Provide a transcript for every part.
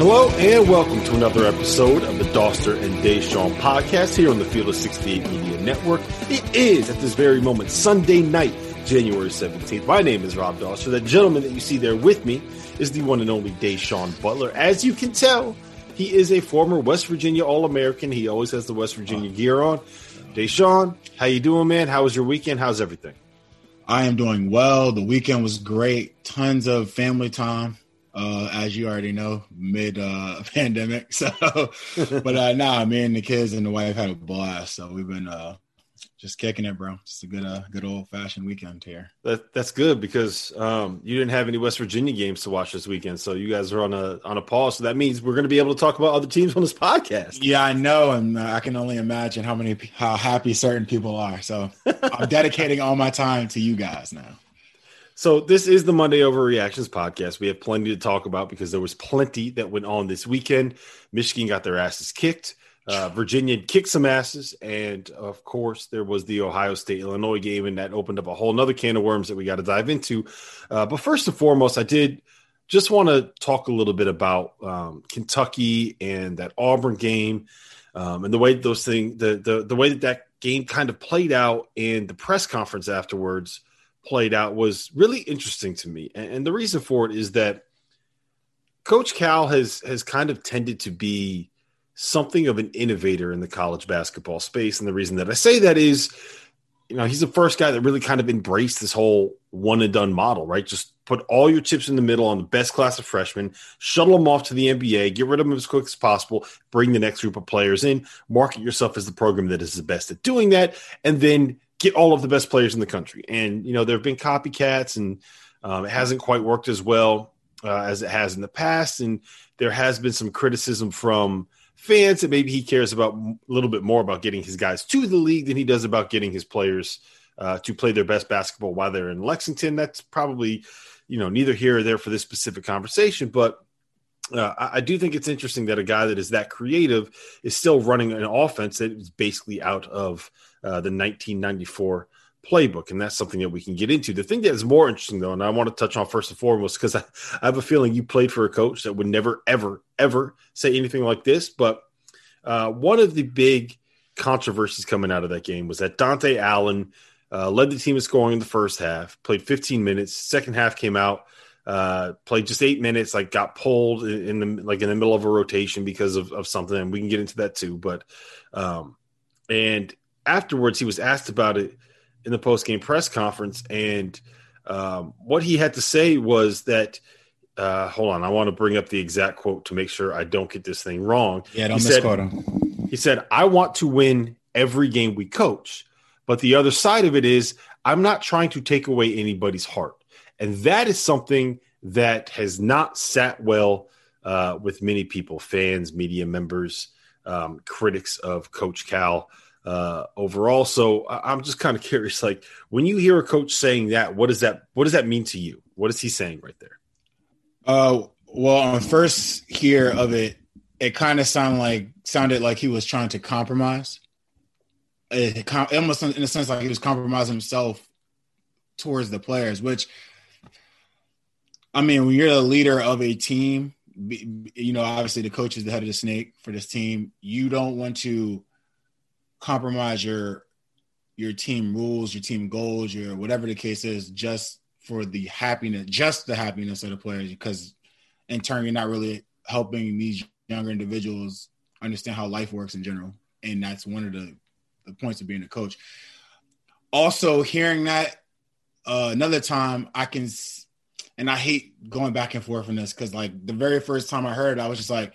Hello and welcome to another episode of the Dauster and Da'Sean podcast here on the Field of 68 Media Network. It is at this very moment Sunday night, January 17th. My name is Rob Dauster. The gentleman that you see there with me is the one and only Da'Sean Butler. As you can tell, he is a former West Virginia All-American. He always has the West Virginia gear on. Da'Sean, how you doing, man? How was your weekend? How's everything? I am doing well. The weekend was great. Tons of family time uh, as you already know, mid uh, pandemic. So, but uh, nah, me and the kids and the wife had a blast. So we've been uh, just kicking it, bro. Just a good, uh, good old fashioned weekend here. That that's good because um, you didn't have any West Virginia games to watch this weekend, so you guys are on a on a pause. So that means we're going to be able to talk about other teams on this podcast. Yeah, I know, and uh, I can only imagine how many how happy certain people are. So I'm dedicating all my time to you guys now. So this is the Monday Overreactions podcast. We have plenty to talk about because there was plenty that went on this weekend. Michigan got their asses kicked. Uh, Virginia kicked some asses, and of course, there was the Ohio State Illinois game, and that opened up a whole other can of worms that we got to dive into. Uh, but first and foremost, I did just want to talk a little bit about um, Kentucky and that Auburn game, um, and the way those things, the the the way that that game kind of played out, and the press conference afterwards played out was really interesting to me. And, and the reason for it is that Coach Cal has has kind of tended to be something of an innovator in the college basketball space. And the reason that I say that is, you know, he's the first guy that really kind of embraced this whole one and done model, right? Just put all your chips in the middle on the best class of freshmen, shuttle them off to the NBA, get rid of them as quick as possible, bring the next group of players in, market yourself as the program that is the best at doing that, and then get all of the best players in the country. And you know there have been copycats, and um, it hasn't quite worked as well uh, as it has in the past. And there has been some criticism from fans that maybe he cares about a little bit more about getting his guys to the league than he does about getting his players uh, to play their best basketball while they're in Lexington. That's probably you know neither here or there for this specific conversation, but. Uh, I, I do think it's interesting that a guy that is that creative is still running an offense that is basically out of uh, the 1994 playbook, and that's something that we can get into. The thing that is more interesting, though, and I want to touch on first and foremost, because I, I, have a feeling you played for a coach that would never, ever, ever say anything like this. But uh, one of the big controversies coming out of that game was that Dontaie Allen uh, led the team in scoring in the first half, played 15 minutes. Second half came out, uh, played just eight minutes, like got pulled in, in the like in the middle of a rotation because of, of something, and we can get into that too. But um, and afterwards, he was asked about it in the post game press conference, and um, what he had to say was that. Uh, hold on, I want to bring up the exact quote to make sure I don't get this thing wrong. Yeah, don't he said, him. He said, "I want to win every game we coach, but the other side of it is I'm not trying to take away anybody's heart, and that is something that has not sat well uh, with many people, fans, media members, um, critics of Coach Cal uh, overall. So I'm just kind of curious, like when you hear a coach saying that, what does that what does that mean to you? What is he saying right there? Uh, well, on first hear of it, it kind of sounded like sounded like he was trying to compromise. It, it almost in a sense like he was compromising himself towards the players, which I mean, when you're the leader of a team, you know, obviously the coach is the head of the snake for this team. You don't want to compromise your your team rules, your team goals, your whatever the case is, just for the happiness, just the happiness of the players, because in turn you're not really helping these younger individuals understand how life works in general. And that's one of the, the points of being a coach. Also, hearing that uh, another time I can, and I hate going back and forth on this because like the very first time I heard, it, I was just like,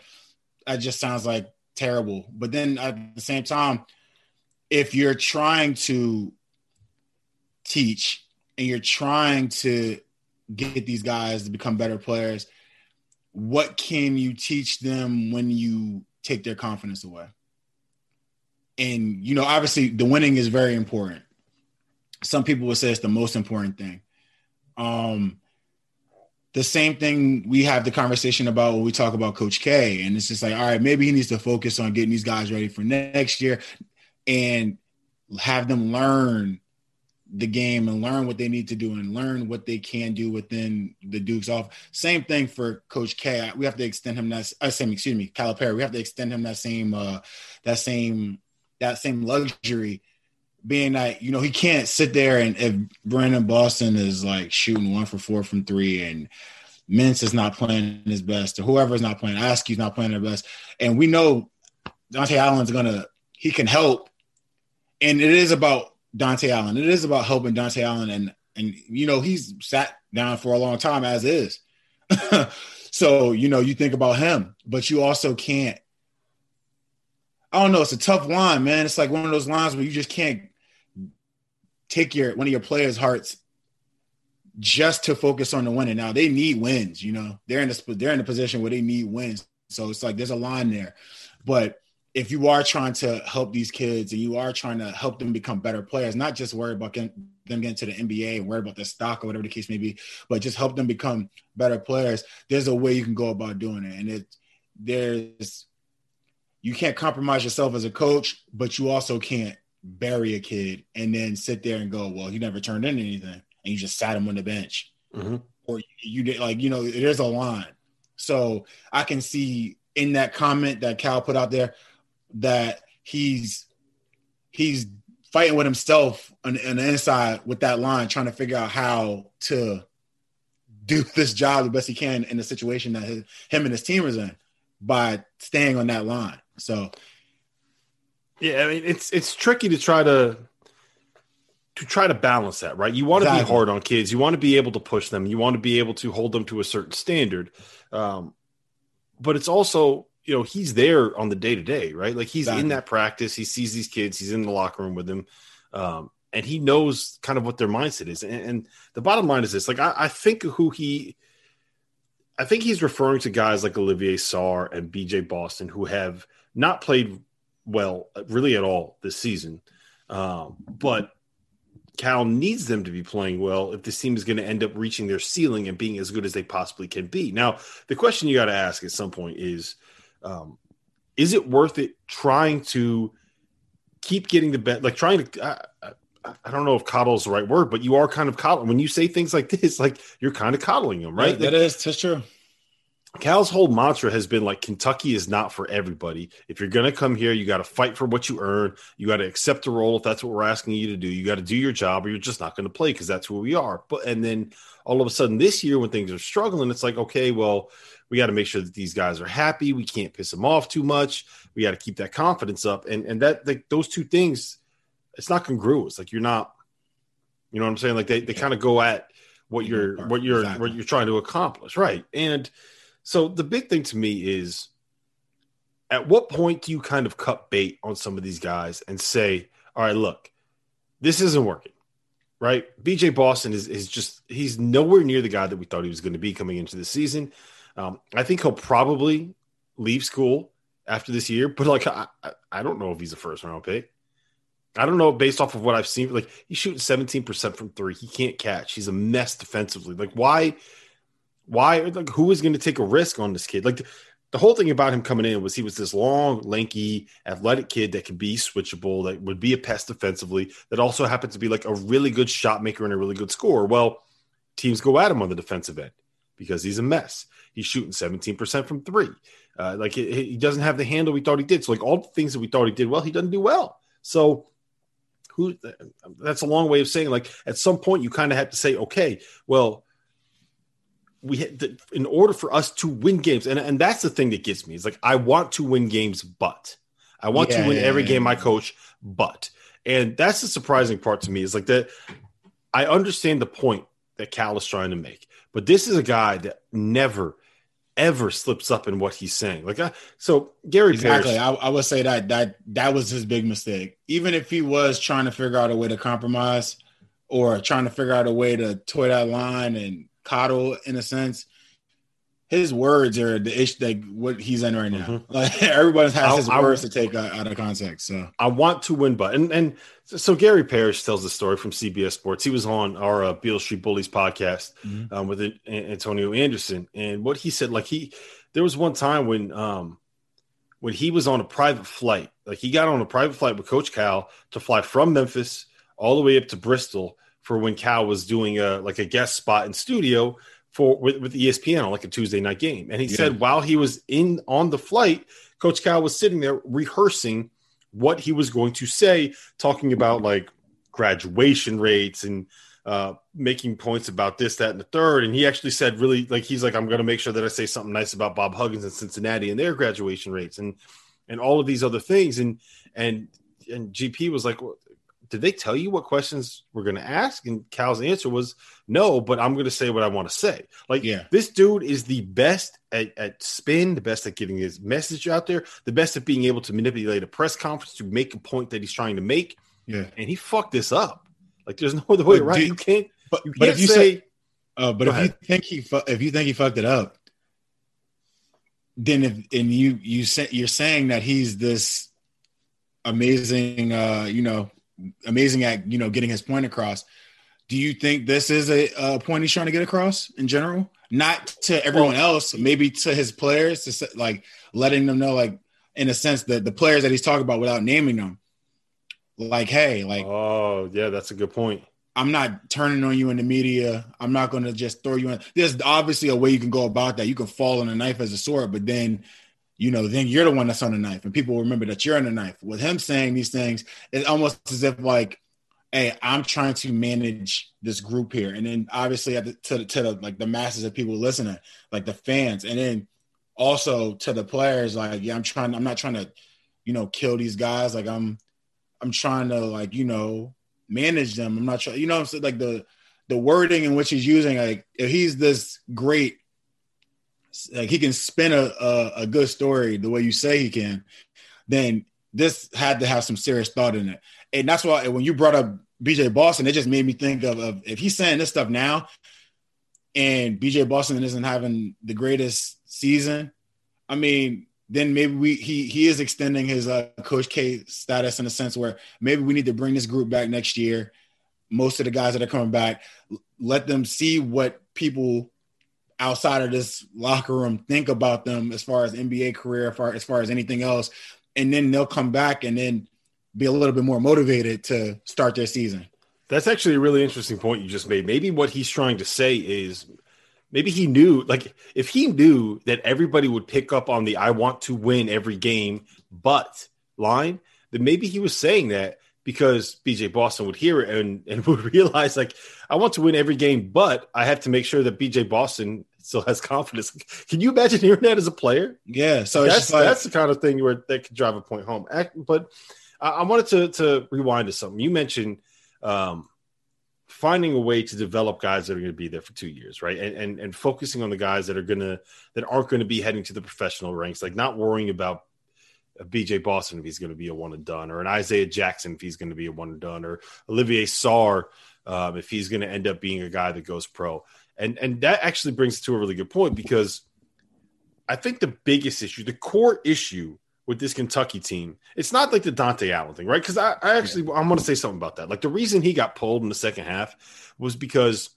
that just sounds like terrible. But then at the same time, if you're trying to teach and you're trying to get these guys to become better players, what can you teach them when you take their confidence away? And you know, obviously the winning is very important. Some people would say it's the most important thing. Um the same thing we have the conversation about when we talk about Coach K. And it's just like, all right, maybe he needs to focus on getting these guys ready for next year and have them learn the game and learn what they need to do and learn what they can do within the Dukes off. Same thing for Coach K. We have to extend him that uh, same, excuse me, Calipari. We have to extend him that same uh that same that same luxury being that you know he can't sit there and if Brandon Boston is like shooting one for four from three and Mintz is not playing his best or whoever is not playing, Askew's not playing their best, and we know Dontaie Allen's gonna he can help, and it is about Dontaie Allen. It is about helping Dontaie Allen, and and you know he's sat down for a long time as is. so you know you think about him, but you also can't. I don't know. It's a tough line, man. It's like one of those lines where you just can't take your one of your players' hearts just to focus on the winning. Now they need wins. You know they're in the they're in a position where they need wins. So it's like there's a line there, but if you are trying to help these kids and you are trying to help them become better players, not just worry about getting, them getting to the NBA and worry about their stock or whatever the case may be, but just help them become better players, there's a way you can go about doing it. And it there's you can't compromise yourself as a coach, but you also can't bury a kid and then sit there and go, well, he never turned in anything, and you just sat him on the bench, mm-hmm. or you did like you know, there's a line. So I can see in that comment that Cal put out there that he's he's fighting with himself on, on the inside with that line, trying to figure out how to do this job the best he can in the situation that his, him and his team is in by staying on that line. So, yeah, I mean it's it's tricky to try to to try to balance that, right? You want to be hard on kids. You want to be able to push them. You want to be able to hold them to a certain standard. Um, but it's also you know he's there on the day to day, right? Like he's exactly. in that practice. He sees these kids. He's in the locker room with them, um, and he knows kind of what their mindset is. And, and the bottom line is this: like I, I, think who he, I think he's referring to guys like Olivier Sarr and BJ Boston who have not played well really at all this season, um, but Cal needs them to be playing well if this team is going to end up reaching their ceiling and being as good as they possibly can be. Now, the question you got to ask at some point is um, is it worth it trying to keep getting the bet? Like trying to, I, I, I, don't know if coddle is the right word, but you are kind of coddling when you say things like this. Like you're kind of coddling them, right? Yeah, that like, is that's true. Cal's whole mantra has been like Kentucky is not for everybody. If you're going to come here, you got to fight for what you earn. You got to accept the role if that's what we're asking you to do. You got to do your job or you're just not going to play because that's who we are. But and then all of a sudden this year when things are struggling, it's like okay, well, we got to make sure that these guys are happy. We can't piss them off too much. We got to keep that confidence up. And and that like those two things, it's not congruous. Like you're not, you know what I'm saying? Like they, they kind of go at what you're what you're exactly. what you're trying to accomplish, right? And so the big thing to me is at what point do you kind of cut bait on some of these guys and say, all right, look, this isn't working, right? BJ Boston is, is just, he's nowhere near the guy that we thought he was going to be coming into the season. Um, I think he'll probably leave school after this year, but like I, I don't know if he's a first round pick. I don't know based off of what I've seen. Like he's shooting 17% from three. He can't catch. He's a mess defensively. Like why why like who is going to take a risk on this kid? Like the, whole thing about him coming in was he was this long, lanky, athletic kid that could be switchable, that would be a pest defensively, that also happened to be like a really good shot maker and a really good scorer. Well, teams go at him on the defensive end because he's a mess. He's shooting 17% from three. Uh, like he, he, doesn't have the handle we thought he did. So like all the things that we thought he did well, he doesn't do well. So who that's a long way of saying like at some point you kind of have to say, okay, well, we had in order for us to win games, and, and that's the thing that gets me. It's like I want to win games, but I want yeah, to win yeah, every yeah, game I coach, but and that's the surprising part to me is like that I understand the point that Cal is trying to make, but this is a guy that never ever slips up in what he's saying. Like, uh, so Gary exactly. Parrish, I, I, would say that that that was his big mistake. Even if he was trying to figure out a way to compromise or trying to figure out a way to toy that line and coddle in a sense, his words are the issue like what he's in right now. Mm-hmm. Like everybody has his I, words I, to take out of context. So I want to win, but and and so Gary Parrish tells the story from CBS Sports. He was on our uh, Beale Street Bullies podcast mm-hmm. um, with Antonio Anderson, and what he said, like he, there was one time when um when he was on a private flight, like he got on a private flight with Coach Cal to fly from Memphis all the way up to Bristol for when Cal was doing a like a guest spot in studio for with, with ESPN on like a Tuesday night game. And he yeah. said while he was in on the flight, Coach Cal was sitting there rehearsing what he was going to say, talking about like graduation rates and uh, making points about this, that, and the third. And he actually said, really, like he's like, I'm going to make sure that I say something nice about Bob Huggins and Cincinnati and their graduation rates and and all of these other things. And and and GP was like, well, did they tell you what questions we're going to ask? And Cal's answer was no, but I'm going to say what I want to say. Like, yeah, this dude is the best at, at spin, the best at getting his message out there, the best at being able to manipulate a press conference to make a point that he's trying to make. Yeah, and he fucked this up. Like, there's no other way around. You can't. But, you can't but if you say, say uh, but if ahead. you think he fu- if you think he fucked it up, then if and you you say you're saying that he's this amazing, uh, you know, amazing at you know getting his point across. Do you think this is a, a point he's trying to get across in general? Not to everyone else, maybe to his players, to like letting them know, like in a sense that the players that he's talking about without naming them, like, hey, like, oh yeah, that's a good point. I'm not turning on you in the media. I'm not going to just throw you in. There's obviously a way you can go about that. You can fall on a knife as a sword, but then you know, then you're the one that's on the knife, and people remember that you're on the knife. With him saying these things, it's almost as if like, "Hey, I'm trying to manage this group here," and then obviously the, to the, to the like the masses of people listening, like the fans, and then also to the players, like, "Yeah, I'm trying. I'm not trying to, you know, kill these guys. Like, I'm, I'm trying to like, you know, manage them. I'm not trying, you know, I'm saying like the the wording in which he's using, like, if he's this great like he can spin a, a, a good story the way you say he can, then this had to have some serious thought in it. And that's why when you brought up BJ Boston, it just made me think of, of if he's saying this stuff now and BJ Boston isn't having the greatest season, I mean, then maybe we he he is extending his uh, coach K status in a sense where maybe we need to bring this group back next year. Most of the guys that are coming back, let them see what people outside of this locker room think about them as far as NBA career, as far, as far as anything else, and then they'll come back and then be a little bit more motivated to start their season. That's actually a really interesting point you just made. Maybe what he's trying to say is maybe he knew, like, if he knew that everybody would pick up on the I want to win every game, but line, then maybe he was saying that because BJ Boston would hear it and, and would realize like I want to win every game, but I have to make sure that BJ Boston still has confidence. Can you imagine hearing that as a player? Yeah, so that's like, that's the kind of thing where that could drive a point home. But I, I wanted to to rewind to something you mentioned. Um, finding a way to develop guys that are going to be there for two years, right? And, and and focusing on the guys that are gonna that aren't going to be heading to the professional ranks, like not worrying about BJ Boston if he's going to be a one and done, or an Isaiah Jackson if he's going to be a one and done, or Olivier Sarr um, if he's going to end up being a guy that goes pro. And and that actually brings to a really good point because I think the biggest issue, the core issue with this Kentucky team, it's not like the Dontaie Allen thing, right? Because I, I actually I want to say something about that. Like the reason he got pulled in the second half was because,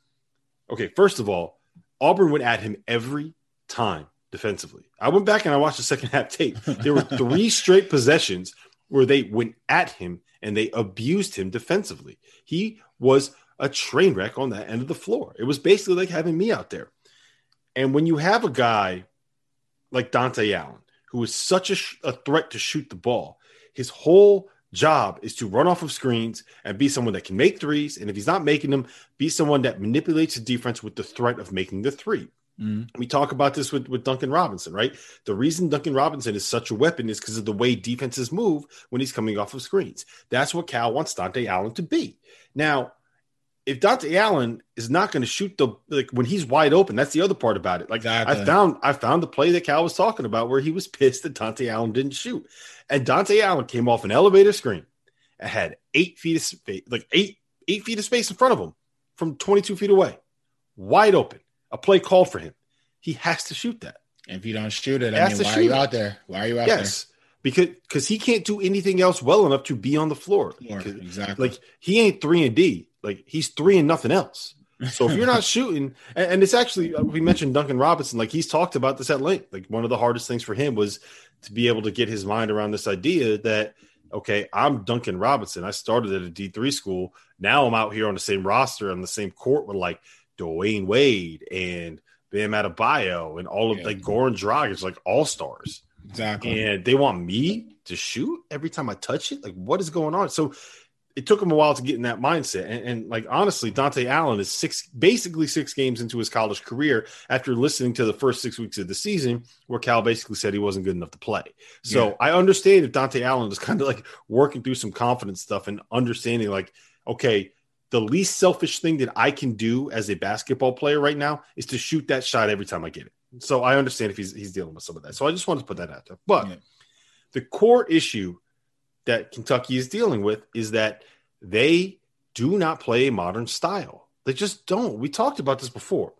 okay, first of all, Auburn went at him every time defensively. I went back and I watched the second half tape. There were three straight possessions where they went at him and they abused him defensively. He was a train wreck on that end of the floor. It was basically like having me out there. And when you have a guy like Dontaie Allen, who is such a, sh- a threat to shoot the ball, his whole job is to run off of screens and be someone that can make threes. And if he's not making them, be someone that manipulates the defense with the threat of making the three. Mm-hmm. We talk about this with, with Duncan Robinson, right? The reason Duncan Robinson is such a weapon is because of the way defenses move when he's coming off of screens. That's what Cal wants Dontaie Allen to be. Now, if Dontaie Allen is not going to shoot the like when he's wide open, that's the other part about it. Like exactly. I found I found the play that Cal was talking about where he was pissed that Dontaie Allen didn't shoot. And Dontaie Allen came off an elevator screen and had eight feet of space, like eight, eight feet of space in front of him from 22 feet away, wide open. A play called for him. He has to shoot that. If you don't shoot it, I mean, why are you it. out there? Why are you out yes. there? Because because he can't do anything else well enough to be on the floor. exactly. Like he ain't three and D. Like he's three and nothing else. So if you're not shooting, and, and, it's actually uh, we mentioned Duncan Robinson, like he's talked about this at length. Like one of the hardest things for him was to be able to get his mind around this idea that okay, I'm Duncan Robinson. I started at a D3 school. Now I'm out here on the same roster on the same court with like Dwyane Wade and Bam Adebayo and all of yeah. like Goran Dragic, like all stars. Exactly. And they want me to shoot every time I touch it. Like, what is going on? So it took him a while to get in that mindset. And, and, like honestly, Dontaie Allen is six basically six games into his college career after listening to the first six weeks of the season, where Cal basically said he wasn't good enough to play. So yeah. I understand if Dontaie Allen is kind of like working through some confidence stuff and understanding like, okay, the least selfish thing that I can do as a basketball player right now is to shoot that shot every time I get it. So I understand if he's he's dealing with some of that. So I just wanted to put that out there. But yeah. the core issue that Kentucky is dealing with is that they do not play a modern style. They just don't. We talked about this before.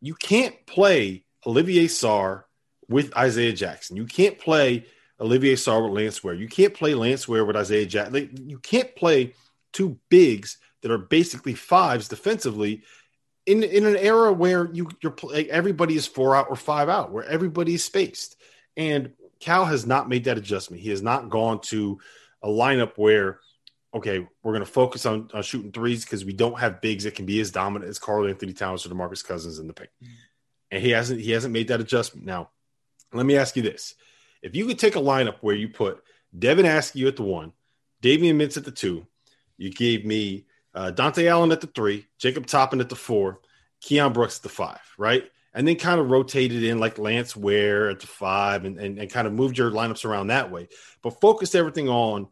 You can't play Olivier Sarr with Isaiah Jackson. You can't play Olivier Sarr with Lance Ware. You can't play Lance Ware with Isaiah Jackson. You can't play two bigs that are basically fives defensively in in an era where you you're like everybody is four out or five out, where everybody is spaced. And Cal has not made that adjustment. He has not gone to a lineup where okay, we're going to focus on, on shooting threes because we don't have bigs that can be as dominant as Karl-Anthony Towns or DeMarcus Cousins in the paint. Mm-hmm. And he hasn't he hasn't made that adjustment. Now, let me ask you this: If you could take a lineup where you put Devin Askew at the one, Davion Mintz at the two, you gave me uh, Dontaie Allen at the three, Jacob Toppin at the four, Keion Brooks at the five, right? And then kind of rotated in like Lance Ware at the five and, and, and kind of moved your lineups around that way, but focused everything on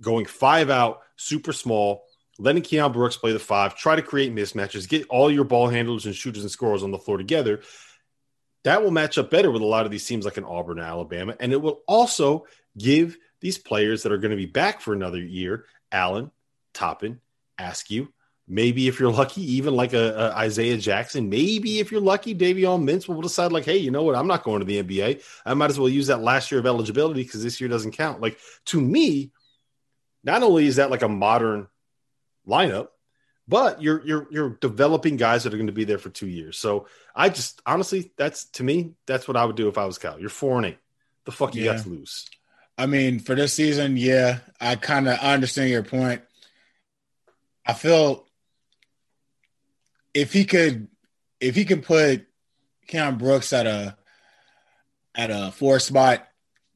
going five out, super small, letting Keion Brooks play the five, try to create mismatches, get all your ball handlers and shooters and scorers on the floor together. That will match up better with a lot of these teams like in Auburn, Alabama. And it will also give these players that are going to be back for another year, Allen, Toppin, Askew. Maybe if you're lucky, even like a, a, Isaiah Jackson. Maybe if you're lucky, Davion Mintz will decide like, hey, you know what? I'm not going to the NBA. I might as well use that last year of eligibility because this year doesn't count. Like to me, not only is that like a modern lineup, but you're you're you're developing guys that are going to be there for two years. So I just honestly, that's to me, that's what I would do if I was Cal. You're four and eight. The fuck you yeah. got to lose. I mean, for this season, yeah, I kind of understand your point. I feel if he could, if he could put Cam Brooks at a at a four spot,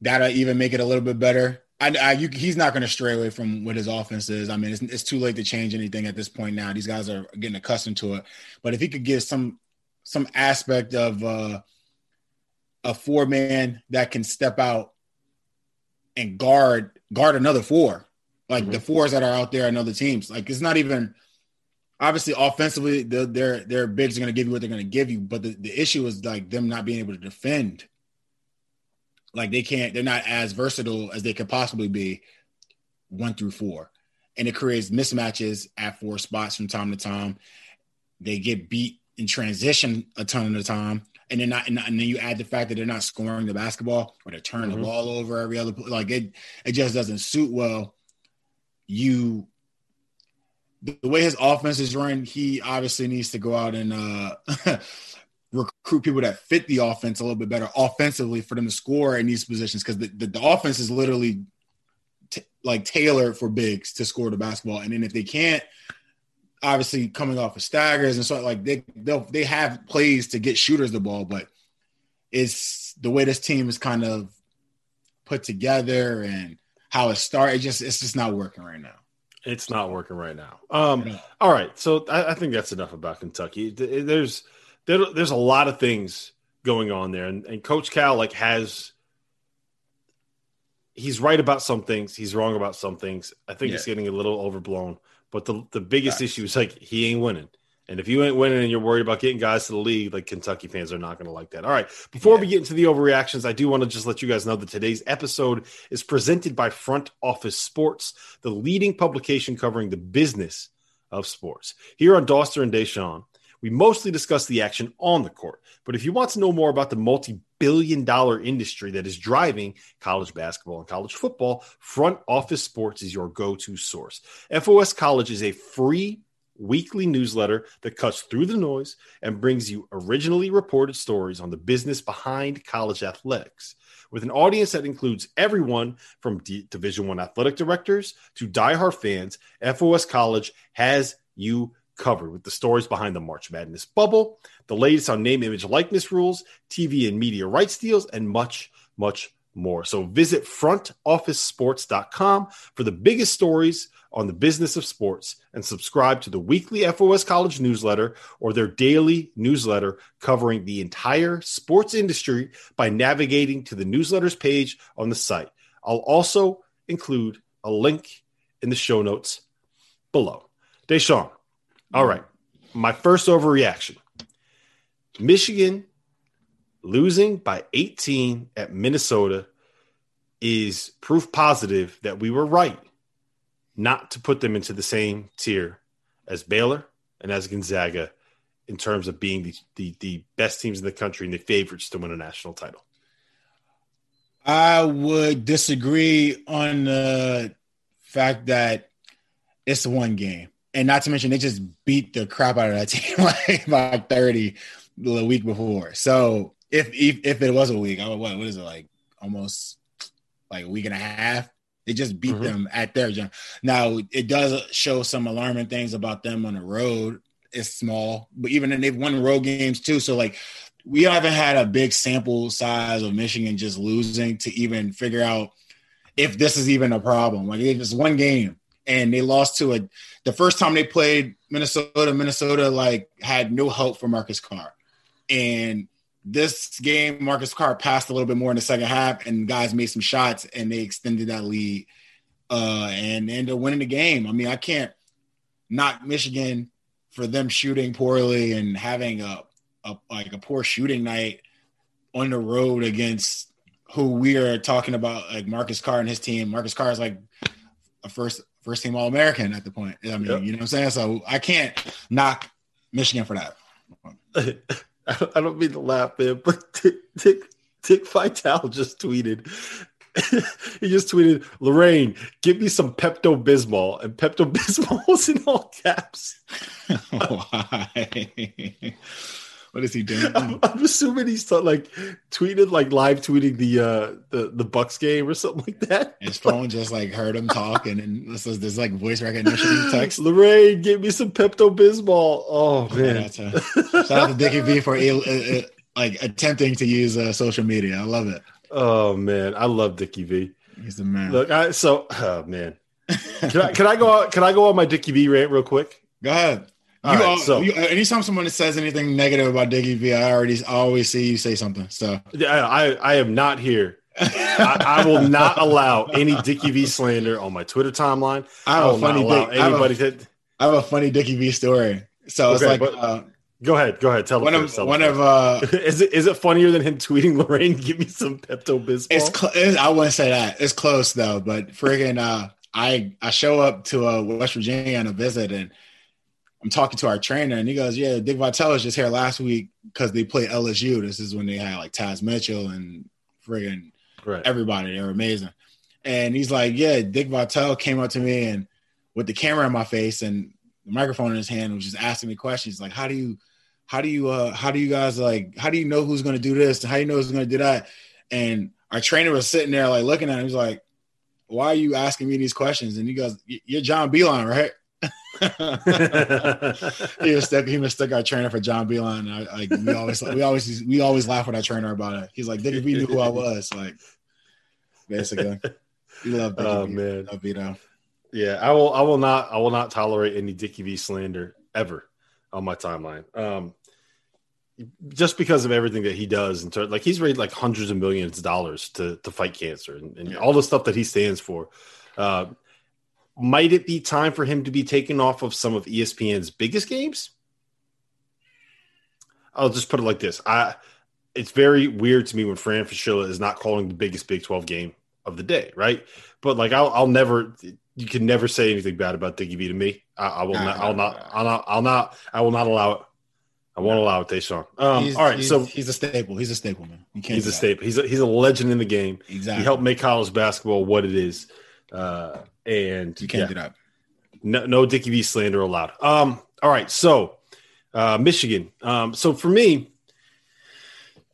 that'll even make it a little bit better. I, I you, he's not going to stray away from what his offense is. I mean, it's, it's too late to change anything at this point now. These guys are getting accustomed to it. But if he could get some some aspect of uh, a four man that can step out and guard guard another four, like mm-hmm. the fours that are out there in other teams. Like it's not even obviously offensively, the, their their bigs are going to give you what they're going to give you, but the, the issue is like them not being able to defend. Like they can't, they're not as versatile as they could possibly be one through four. And it creates mismatches at four spots from time to time. They get beat in transition a ton of the time. And they're not, and then you add the fact that they're not scoring the basketball or they're turning mm-hmm. the ball over every other like it it just doesn't suit well you the way his offense is run, he obviously needs to go out and uh, recruit people that fit the offense a little bit better offensively for them to score in these positions because the, the, the, offense is literally t- like tailored for bigs to score the basketball. And then if they can't, obviously coming off of staggers and so like they they they have plays to get shooters the ball, but it's the way this team is kind of put together and how it started. It just it's just not working right now. It's not working right now. Um, all right, so I, I, think that's enough about Kentucky. There's there, there's a lot of things going on there, and, and Coach Cal like has he's right about some things, he's wrong about some things. I think yeah. it's getting a little overblown, But the the biggest issue is like he ain't winning. And if you ain't winning and you're worried about getting guys to the league, like Kentucky fans are not going to like that. All right. Before yeah. we get into the overreactions, I do want to just let you guys know that today's episode is presented by Front Office Sports, the leading publication covering the business of sports. Here on Dauster and Da'Sean, we mostly discuss the action on the court. But if you want to know more about the multi billion dollar industry that is driving college basketball and college football, Front Office Sports is your go to source. FOS College is a free weekly newsletter that cuts through the noise and brings you originally reported stories on the business behind college athletics with an audience that includes everyone from D- division 1 athletic directors to diehard fans FOS College has you covered with the stories behind the March Madness bubble, the latest on name image likeness rules, TV and media rights deals and much much more. So visit frontofficesports.com for the biggest stories on the business of sports and subscribe to the weekly FOS College newsletter or their daily newsletter covering the entire sports industry by navigating to the newsletters page on the site. I'll also include a link in the show notes below. Da'Sean, all right. My first overreaction Michigan losing by 18 at Minnesota is proof positive that we were right not to put them into the same tier as Baylor and as Gonzaga in terms of being the, the, the best teams in the country and the favorites to win a national title? I would disagree on the fact that it's one game. And not to mention, they just beat the crap out of that team like by 30 the week before. So if if, if it was a week, what, what is it like almost like a week and a half? They just beat mm-hmm. them at their gym. Now it does show some alarming things about them on the road. It's small, but even then they've won road games too. So like we haven't had a big sample size of Michigan just losing to even figure out if this is even a problem. Like it's one game and they lost to a the first time they played Minnesota, Minnesota like had no help for Marcus Carr. And this game, Marcus Carr passed a little bit more in the second half, and guys made some shots, and they extended that lead uh, and ended up winning the game. I mean, I can't knock Michigan for them shooting poorly and having a, a like a poor shooting night on the road against who we are talking about, like Marcus Carr and his team. Marcus Carr is like a first first team All American at the point. I mean, yep. you know what I'm saying? So I can't knock Michigan for that. I don't mean to laugh, man, but Dick, Dick, Dick Vitale just tweeted. he just tweeted, Lorraine, give me some Pepto Bismol. And Pepto Bismol was in all caps. Why? What is he doing? I'm, I'm assuming he's like tweeted, like live tweeting the uh the the Bucks game or something like that. His phone just like heard him talk, and then this is this like voice recognition text. Lorraine, give me some Pepto Bismol. Oh man! Shout out to Dickie V for uh, like attempting to use uh, social media. I love it. Oh man, I love Dickie V. He's the man. Look, I, so oh man, can I can I go can I go on my Dickie V rant real quick? Go ahead. All you, right, so you, anytime someone says anything negative about Dickie V, I already I always see you say something. So yeah, I I am not here. I, I, will not allow any Dickie V slander on my Twitter timeline. I have I a funny Dick, anybody I have, a, I have a funny Dickie V story. So okay, it's like uh, Go ahead, go ahead. Tell one of one of uh, is it is it funnier than him tweeting Lorraine? Give me some Pepto Bismol. It's, cl- I wouldn't say that. It's close though, but friggin' uh, I I show up to uh, West Virginia on a visit and I'm talking to our trainer, and he goes, "Yeah, Dick Vitale was just here last week because they played LSU. This is when they had like Taz Mitchell and friggin' right. everybody. They were amazing." And he's like, "Yeah, Dick Vitale came up to me and with the camera in my face and the microphone in his hand was just asking me questions like, how do you, how do you, uh, how do you guys like, how do you know who's to do this? How do you know who's to do that?" And our trainer was sitting there like looking at him. He's like, "Why are you asking me these questions?" And he goes, "You're John Beilein, right?" he was stuck. He stuck our trainer for John Beilein. I, like we always, we always, we always laugh with our trainer about it. He's like, "Dick, if he knew who I was, like, basically, we love Dickie oh, v. man, love Vito. Yeah, I will. I will not. I will not tolerate any Dickie V slander ever on my timeline. Um, just because of everything that he does, and like he's raised like hundreds of millions of dollars to to fight cancer and, and all the stuff that he stands for. Uh, might it be time for him to be taken off of some of ESPN's biggest games? I'll just put it like this. I it's very weird to me when Fran Fraschilla is not calling the biggest Big 12 game of the day, right? But like I'll, I'll never you can never say anything bad about Dickie V to me. I, I will not, I'll not, I'll not, I'll not, I will not allow it. I won't allow it, Da'Sean. Um, all right, he's, so he's a staple. He's a staple, man. he's a staple. He's a, he's a legend in the game. Exactly. He helped make college basketball what it is. Uh, and you can't yeah, do that. No, no Dickie V slander allowed. Um, all right, so uh, Michigan. Um, so for me,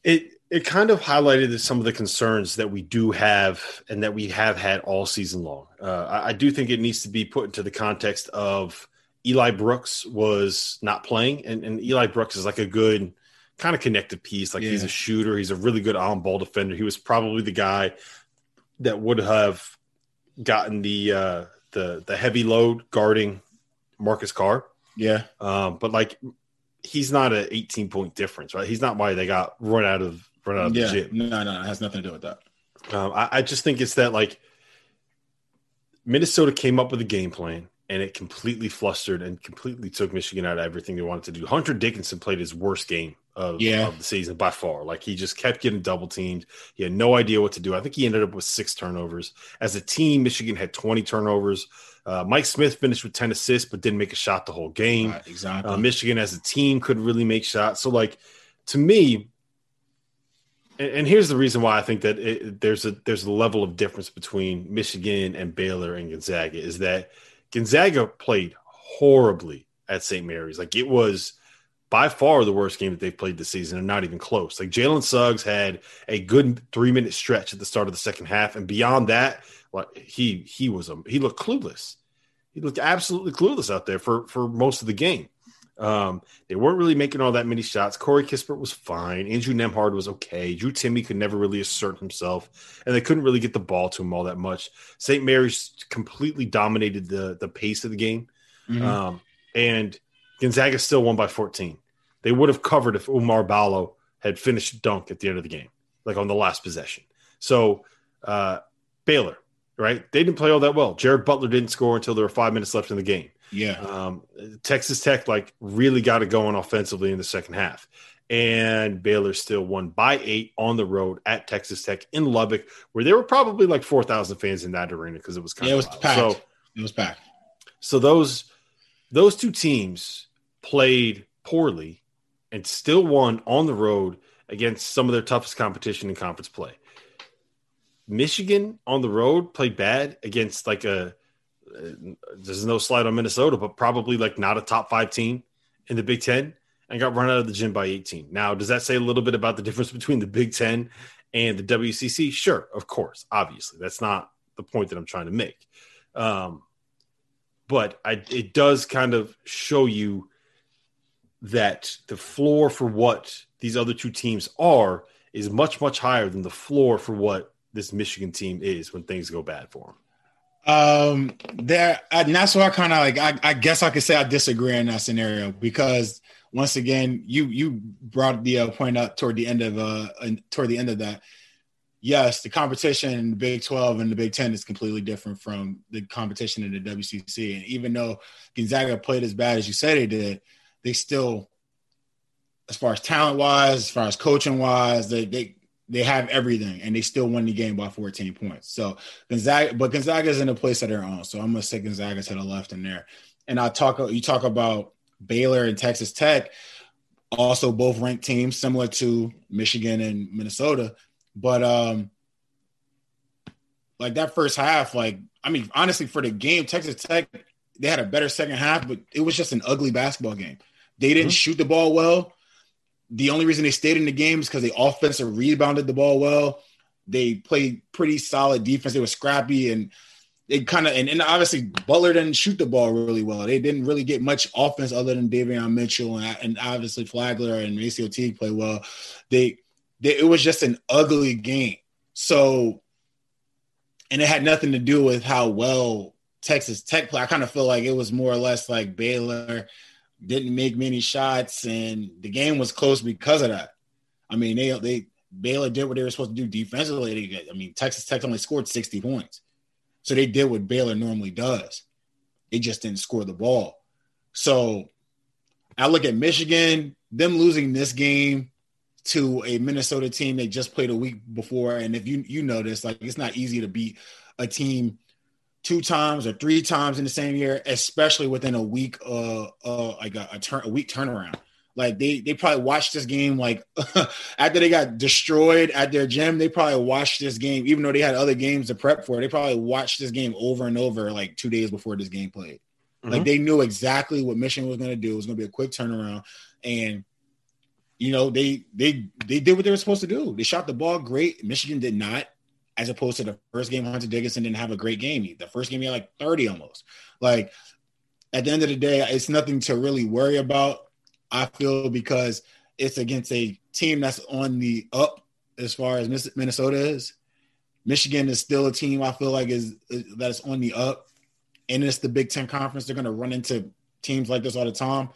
it it kind of highlighted some of the concerns that we do have and that we have had all season long. Uh, I, I, do think it needs to be put into the context of Eli Brooks was not playing, and, and Eli Brooks is like a good kind of connected piece. Like yeah. he's a shooter, he's a really good on ball defender. He was probably the guy that would have gotten the uh, the the heavy load guarding Marcus Carr. Yeah, um, but like he's not an 18 point difference, right? He's not why they got run out of run out of yeah. the gym. No, no, it has nothing to do with that. Um, I, I just think it's that like Minnesota came up with a game plan and it completely flustered and completely took Michigan out of everything they wanted to do. Hunter Dickinson played his worst game of, yeah. of the season by far. Like he just kept getting double teamed. He had no idea what to do. I think he ended up with six turnovers. As a team, Michigan had 20 turnovers. Uh, Mike Smith finished with 10 assists, but didn't make a shot the whole game. Right, exactly. Uh, Michigan as a team could really make shots. So, like, to me, and, and here's the reason why I think that it, there's a there's a level of difference between Michigan and Baylor and Gonzaga is that Gonzaga played horribly at St. Mary's. Like it was by far the worst game that they've played this season, and not even close. Like Jalen Suggs had a good three minute stretch at the start of the second half, and beyond that, like he he was a he looked clueless. He looked absolutely clueless out there for for most of the game. Um, they weren't really making all that many shots. Corey Kispert was fine. Andrew Nembhard was okay. Drew Timme could never really assert himself, and they couldn't really get the ball to him all that much. St. Mary's completely dominated the the pace of the game, mm-hmm. um, and Gonzaga still won by 14. They would have covered if Oumar Ballo had finished dunk at the end of the game, like on the last possession. So uh, Baylor, right? They didn't play all that well. Jared Butler didn't score until there were five minutes left in the game. Yeah. Um, Texas Tech like really got it going offensively in the second half. And Baylor still won by eight on the road at Texas Tech in Lubbock, where there were probably like four thousand fans in that arena because it was kind yeah, of it was packed. So it was packed. So those those two teams played poorly and still won on the road against some of their toughest competition in conference play. Michigan on the road played bad against like a there's no slide on Minnesota, but probably like not a top five team in the Big Ten and got run out of the gym by 18. Now, does that say a little bit about the difference between the Big Ten and the WCC? Sure, of course, obviously. That's not the point that I'm trying to make. Um, but I, it does kind of show you that the floor for what these other two teams are is much, much higher than the floor for what this Michigan team is when things go bad for them. Um, there, and that's why I kind of like. I, I guess I could say I disagree in that scenario because once again, you you brought the uh, point up toward the end of uh toward the end of that. Yes, the competition in the Big 12 and the Big 10 is completely different from the competition in the WCC. And even though Gonzaga played as bad as you said they did, they still, as far as talent wise, as far as coaching wise, they they they have everything and they still won the game by 14 points. So Gonzaga, but Gonzaga is in a place of their own. So I'm gonna say Gonzaga to the left in there. And I talk you talk about Baylor and Texas Tech, also both ranked teams similar to Michigan and Minnesota. But um like that first half, like I mean, honestly, for the game, Texas Tech, they had a better second half, but it was just an ugly basketball game. They didn't mm-hmm. shoot the ball well the only reason they stayed in the game is because they offensive rebounded the ball well. They played pretty solid defense. They were scrappy and they kind of and, and, obviously Butler didn't shoot the ball really well. They didn't really get much offense other than Davion Mitchell and, and obviously Flagler and MaCio Teague play well. They, they it was just an ugly game. So and it had nothing to do with how well Texas Tech play. I kind of feel like it was more or less like Baylor didn't make many shots, and the game was close because of that. I mean, they they Baylor did what they were supposed to do defensively. I mean, Texas Tech only scored 60 points. So they did what Baylor normally does. They just didn't score the ball. So I look at Michigan, them losing this game to a Minnesota team they just played a week before. And if you you notice, like it's not easy to beat a team two times or three times in the same year, especially within a week uh uh like a, a turn a week turnaround. Like they they probably watched this game like after they got destroyed at their gym, they probably watched this game, even though they had other games to prep for. They probably watched this game over and over like two days before this game played. Mm-hmm. Like they knew exactly what Michigan was going to do. It was going to be a quick turnaround, and you know they they they did what they were supposed to do. They shot the ball great. Michigan did not, as opposed to the first game. Hunter Dickinson didn't have a great game. The first game he had like thirty almost. Like at the end of the day, it's nothing to really worry about. I feel because it's against a team that's on the up as far as Minnesota is. Michigan is still a team I feel like is, is that's on the up, and it's the Big Ten conference. They're going to run into teams like this all the time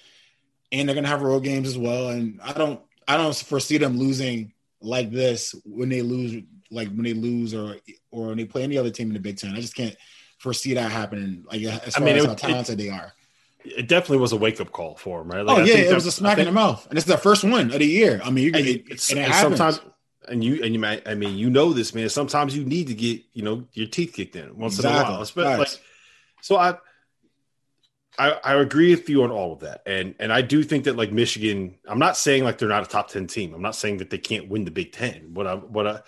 and they're gonna have road games as well. And I don't I don't foresee them losing like this when they lose like when they lose or or when they play any other team in the Big Ten. I just can't foresee that happening. Like as far I mean, as it, how talented it, they are. It definitely was a wake up call for them, right? Like, oh yeah, it was a smack think, in the mouth, and it's the first one of the year. I mean, you, and it, it's, and it sometimes and you and you might I mean you know this man. Sometimes you need to get you know your teeth kicked in once exactly. in a while. Especially, like, so I I, I agree with you on all of that, and and I do think that like Michigan, I'm not saying like they're not a top ten team. I'm not saying that they can't win the Big Ten. What I what I,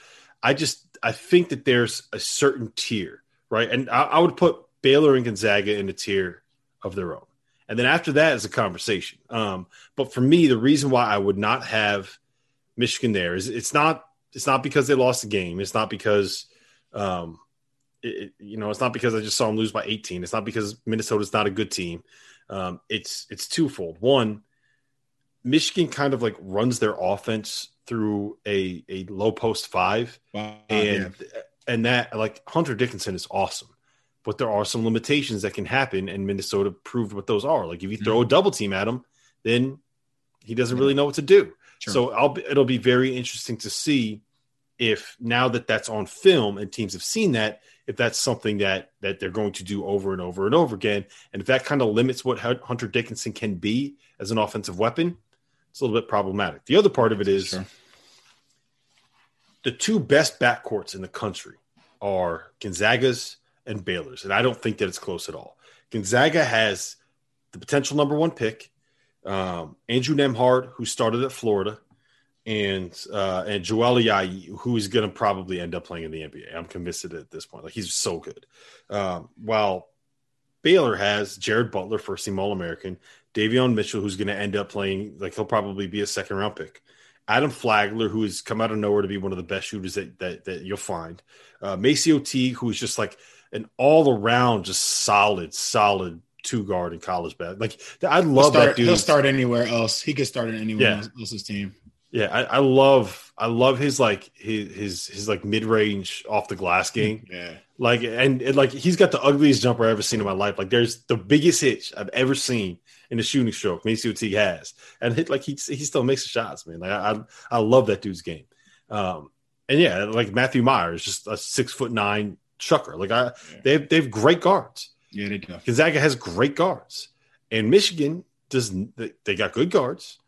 I just I think that there's a certain tier, right? And I, I would put Baylor and Gonzaga in a tier of their own, and then after that is a conversation. Um, but for me, the reason why I would not have Michigan there is it's not it's not because they lost the game. It's not because um, it, you know, it's not because I just saw them lose by 18. It's not because Minnesota's not a good team. Um, it's it's twofold. One, Michigan kind of like runs their offense through a a low post five, wow, and yeah. and that like Hunter Dickinson is awesome, but there are some limitations that can happen, and Minnesota proved what those are. Like if you throw mm-hmm. a double team at him, then he doesn't really know what to do. Sure. So I'll it'll be very interesting to see if now that that's on film and teams have seen that if that's something that that they're going to do over and over and over again, and if that kind of limits what Hunter Dickinson can be as an offensive weapon, it's a little bit problematic. The other part of it is sure. the two best backcourts in the country are Gonzaga's and Baylor's, and I don't think that it's close at all. Gonzaga has the potential number one pick, um, Andrew Nembhard, who started at Florida, and uh, and Joel Ayayi, who is going to probably end up playing in the NBA. I'm convinced at this point. Like he's so good. Um, while Baylor has Jared Butler, first team All American, Davion Mitchell, who's going to end up playing like he'll probably be a second round pick. Adam Flagler, who has come out of nowhere to be one of the best shooters that that, that you'll find. Uh, MaCio Teague, who is just like an all around just solid, solid two guard in college bad. Like I love start, that dude. He'll start anywhere else. He could start in anyone yeah. else's team. Yeah, I, I, love I love his like his his his like mid range off the glass game. Yeah, like and, and, like he's got the ugliest jumper I've ever seen in my life. Like there's the biggest hitch I've ever seen in the shooting stroke. Let me see what he has, and hit like he he still makes the shots, man. Like I I, love that dude's game. Um, and yeah, like Matthew Myers, just a six foot nine chucker. Like I, yeah. they have, they have great guards. Yeah, they do. Gonzaga has great guards, and Michigan does. They got good guards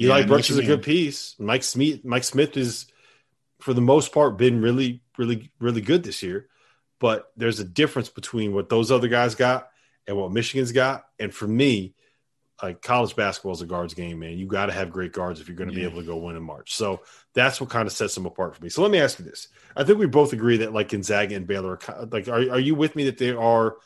Eli yeah, Brooks is a good piece. Mike Smith, Mike Smith is, for the most part, been really, really, really good this year. But there's a difference between what those other guys got and what Michigan's got. And for me, like college basketball is a guards game, man. You got to have great guards if you're going to yeah. be able to go win in March. So that's what kind of sets them apart for me. So let me ask you this: I think we both agree that like Gonzaga and Baylor, are, like, are are you with me that they are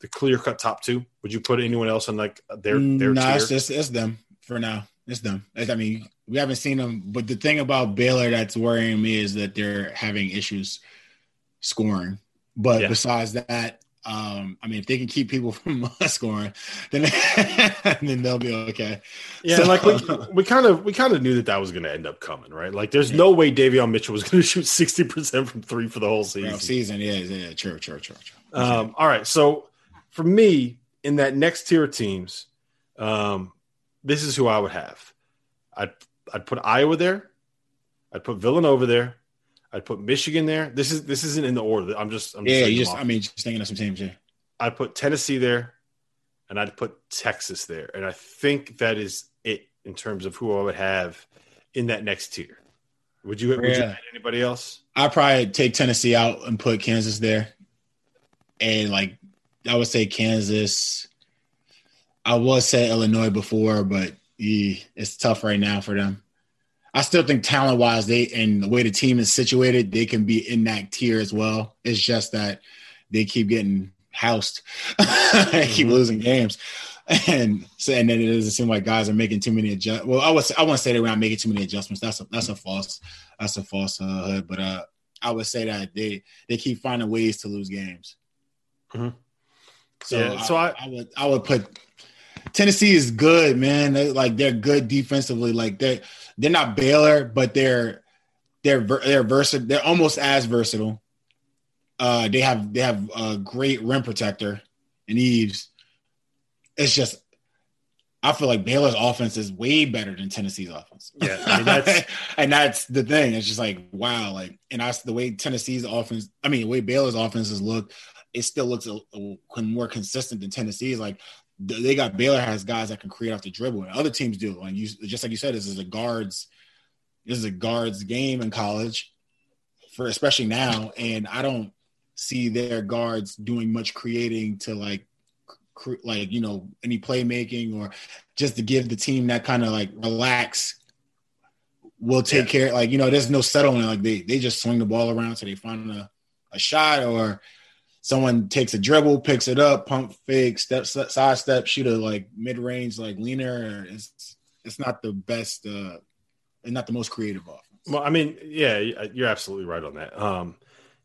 the clear cut top two? Would you put anyone else on like their their? No, nah, it's just it's them for now. It's them. I mean, we haven't seen them, but the thing about Baylor that's worrying me is that they're having issues scoring. But yeah. besides that, um, I mean, if they can keep people from scoring, then then they'll be okay. Yeah, so, like we, we kind of we kind of knew that that was going to end up coming, right? Like, there's yeah. no way Davion Mitchell was going to shoot sixty percent from three for the whole season. season, yeah, yeah, true, true, true, true. Um, all right, so for me, in that next tier of teams, um, this is who I would have. I'd I'd put Iowa there. I'd put Villanova there. I'd put Michigan there. This is this isn't in the order. I'm just I'm just yeah. You just I mean just thinking of some teams. Yeah. I'd put Tennessee there. and I'd put Texas there. And I think that is it in terms of who I would have in that next tier. Would you, would you add anybody else? I'd probably take Tennessee out and put Kansas there. And like I would say Kansas. I was say Illinois before, but yeah, it's tough right now for them. I still think talent wise, they and the way the team is situated, they can be in that tier as well. It's just that they keep getting housed, mm-hmm. keep losing games, and so and then it doesn't seem like guys are making too many adjustments. Well, I was I want to say they're not making too many adjustments. That's a that's a false that's a falsehood. But uh, I would say that they they keep finding ways to lose games. Mm-hmm. So, yeah, so I, I, I would I would put Tennessee is good, man. They, like they're good defensively. Like they they're not Baylor, but they're they're they're versatile. They're almost as versatile. Uh, they have they have a great rim protector and Yves. It's just I feel like Baylor's offense is way better than Tennessee's offense. Yeah, I mean, that's and that's the thing. It's just like wow, like and that's the way Tennessee's offense. I mean, the way Baylor's offense offenses look, it still looks a, a, more consistent than Tennessee's. Like they got Baylor has guys that can create off the dribble, and other teams do. And you just like you said, this is a guards, this is a guards game in college, for especially now. And I don't see their guards doing much creating to like, cr- like you know, any playmaking or just to give the team that kind of like relax. We'll take yeah. care. Like you know, there's no settling. Like they they just swing the ball around so they find a, a shot or someone takes a dribble, picks it up, pump fake, step side step, shoot a like mid range like leaner. It's it's not the best, uh, and not the most creative offense. Well, I mean, yeah, you're absolutely right on that. Um,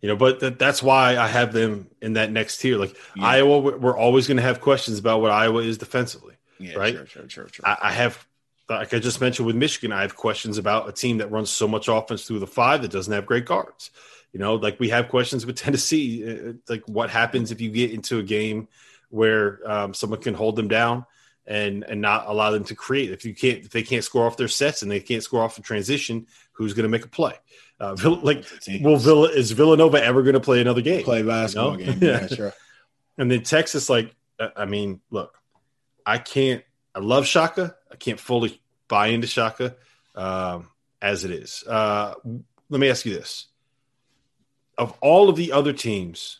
you know, but th- that's why I have them in that next tier. Like yeah. Iowa, we're always going to have questions about what Iowa is defensively, yeah, right? Sure, sure, sure, sure. I, I have like I just mentioned with Michigan, I have questions about a team that runs so much offense through the five that doesn't have great guards. You know, like we have questions with Tennessee, uh, uh, like what happens if you get into a game where um, someone can hold them down and and not allow them to create. If you can't, if they can't score off their sets and they can't score off a transition, who's going to make a play? Uh, like, will Villa is Villanova ever going to play another game? Play basketball you know? game, yeah, sure. And then Texas, like, I mean, look, I can't. I love Shaka. I can't fully buy into Shaka um, as it is. Uh, let me ask you this: of all of the other teams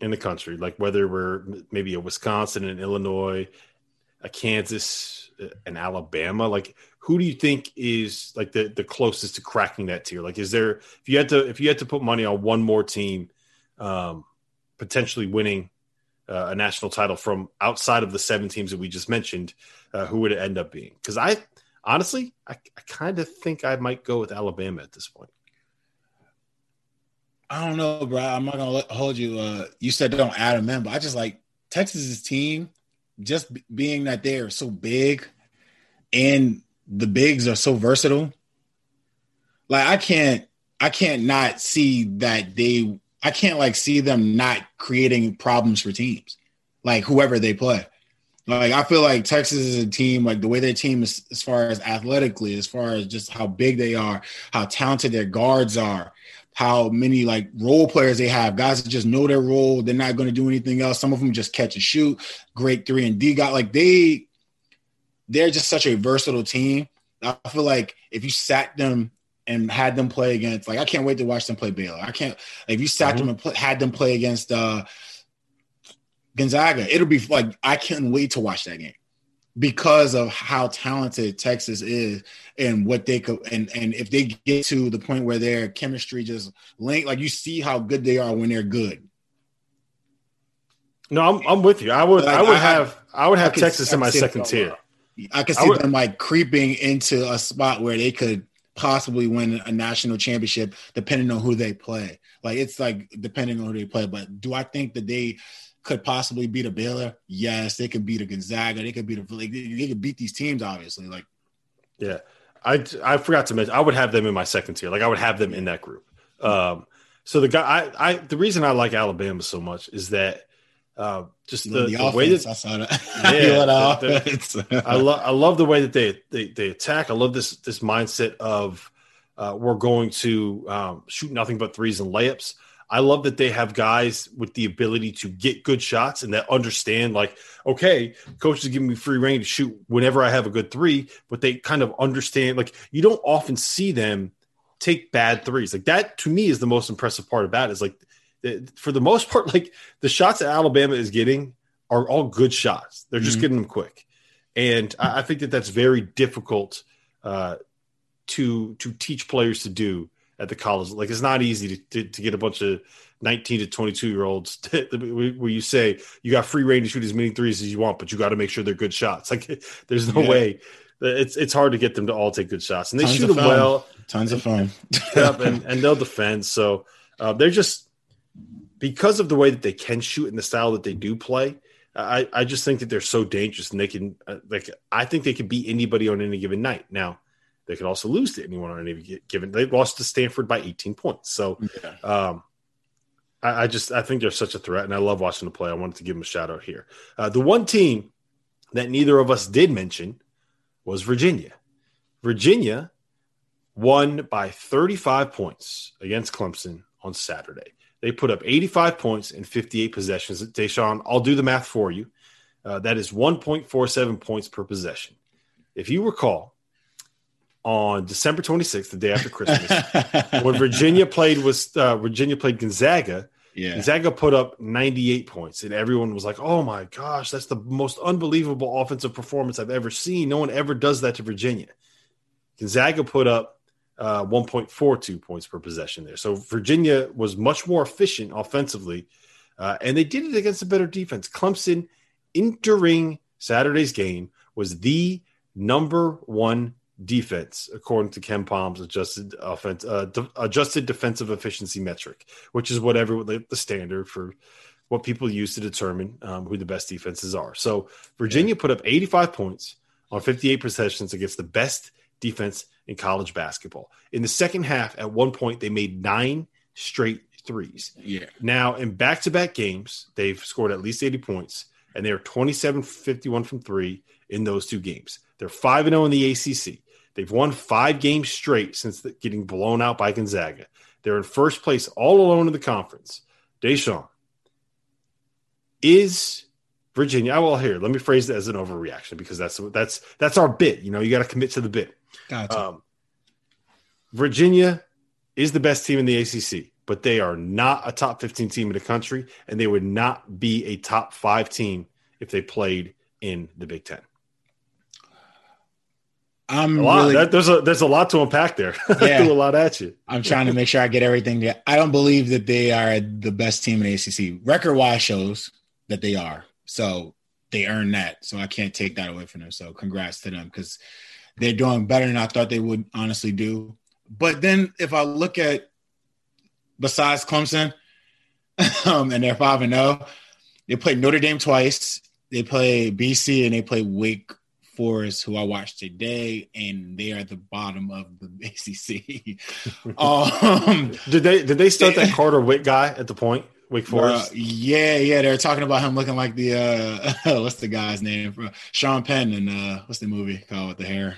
in the country, like whether we're maybe a Wisconsin and Illinois, a Kansas, and Alabama, like who do you think is like the the closest to cracking that tier? Like, is there if you had to if you had to put money on one more team, um, potentially winning uh, a national title from outside of the seven teams that we just mentioned, uh, who would it end up being? Because I honestly, I, I kind of think I might go with Alabama at this point. I don't know, bro. I'm not gonna hold you. Uh, you said don't add them in, but I just like Texas's team, just b- being that they are so big, and the bigs are so versatile. Like I can't, I can't not see that they. I can't like see them not creating problems for teams, like whoever they play. Like I feel like Texas is a team, like the way their team is as far as athletically, as far as just how big they are, how talented their guards are, how many like role players they have, guys that just know their role. They're not going to do anything else. Some of them just catch and shoot. Great three and D got like they they're just such a versatile team. I feel like if you sat them and had them play against, like I can't wait to watch them play Baylor. I can't. Like, if you sat mm-hmm. them and play, had them play against uh Gonzaga, it'll be like I can't wait to watch that game because of how talented Texas is and what they could and and if they get to the point where their chemistry just link like you see how good they are when they're good. No, I'm I'm with you. I would like, I would I, have I would have I Texas could, in my second tier. Uh, I could see would, them like creeping into a spot where they could possibly win a national championship depending on who they play. Like it's like depending on who they play. But do I think that they could possibly beat a Baylor? Yes, they could beat a Gonzaga. They could beat a like, they, could beat these teams. Obviously, like yeah, I I forgot to mention I would have them in my second tier. Like I would have them in that group. Um, so the guy I I the reason I like Alabama so much is that. Uh, just the, the, the way that I saw that. Yeah, I love I love the way that they, they they attack. I love this this mindset of uh, we're going to um, shoot nothing but threes and layups. I love that they have guys with the ability to get good shots and that understand, like, okay, coach is giving me free reign to shoot whenever I have a good three, but they kind of understand. Like, you don't often see them take bad threes. Like that to me is the most impressive part about it. Is like for the most part, like the shots that Alabama is getting are all good shots. They're just mm-hmm. getting them quick, and I, I, think that that's very difficult uh, to to teach players to do at the college. Like it's not easy to, to, to get a bunch of 19 to 22 year olds where you say you got free reign to shoot as many threes as you want, but you got to make sure they're good shots. Like there's no yeah. way. It's it's hard to get them to all take good shots, and they Tons shoot them fun. well. Tons of fun. yep, and, and they'll defend. So uh, they're just because of the way that they can shoot and the style that they do play. I, I just think that they're so dangerous, and they can uh, like I think they can beat anybody on any given night. Now they could also lose to anyone on any given. They lost to Stanford by 18 points. So, yeah. um, I, I, just I think they're such a threat, and I love watching the play. I wanted to give them a shout out here. Uh, the one team that neither of us did mention was Virginia. Virginia won by 35 points against Clemson on Saturday. They put up 85 points in 58 possessions. Da'Sean, I'll do the math for you. Uh, that is 1.47 points per possession. If you recall, on December 26th, the day after Christmas, when Virginia played was uh, Virginia played Gonzaga. Yeah. Gonzaga put up 98 points, and everyone was like, "Oh my gosh, that's the most unbelievable offensive performance I've ever seen. No one ever does that to Virginia." Gonzaga put up uh, 1.42 points per possession there, so Virginia was much more efficient offensively, uh, and they did it against a better defense. Clemson, entering Saturday's game, was the number one defense, according to KenPom's adjusted offense, uh, de- adjusted defensive efficiency metric, which is whatever the, the standard for what people use to determine um, who the best defenses are. So Virginia put up 85 points on 58 possessions against the best defense in college basketball. In the second half, at one point, they made nine straight threes. Yeah. Now, in back to back games, they've scored at least 80 points, and they're 27 51 from three in those two games. They're 5 0 in the ACC. They've won five games straight since the, getting blown out by Gonzaga. They're in first place all alone in the conference. Da'Sean, is Virginia? I well, here, let me phrase it as an overreaction because that's that's that's our bit. You know, you got to commit to the bit. Gotcha. Um, Virginia is the best team in the ACC, but they are not a top 15 team in the country, and they would not be a top five team if they played in the Big Ten. I'm a lot. Really, that, there's a there's a lot to unpack there. Yeah, threw a lot at you. I'm trying to make sure I get everything. There. I don't believe that they are the best team in ACC. Record wise shows that they are. So they earned that. So I can't take that away from them. So congrats to them because they're doing better than I thought they would honestly do. But then if I look at besides Clemson, um, and they're five and zero, oh, they played Notre Dame twice. They play BC and they play Wake Forest, who I watched today, and they are at the bottom of the ACC. um, did they did they start that Carter Whitt guy at the point? Wake Forest. Uh, yeah, yeah, they're talking about him looking like the uh, what's the guy's name? Sean Penn and uh, what's the movie called with the hair?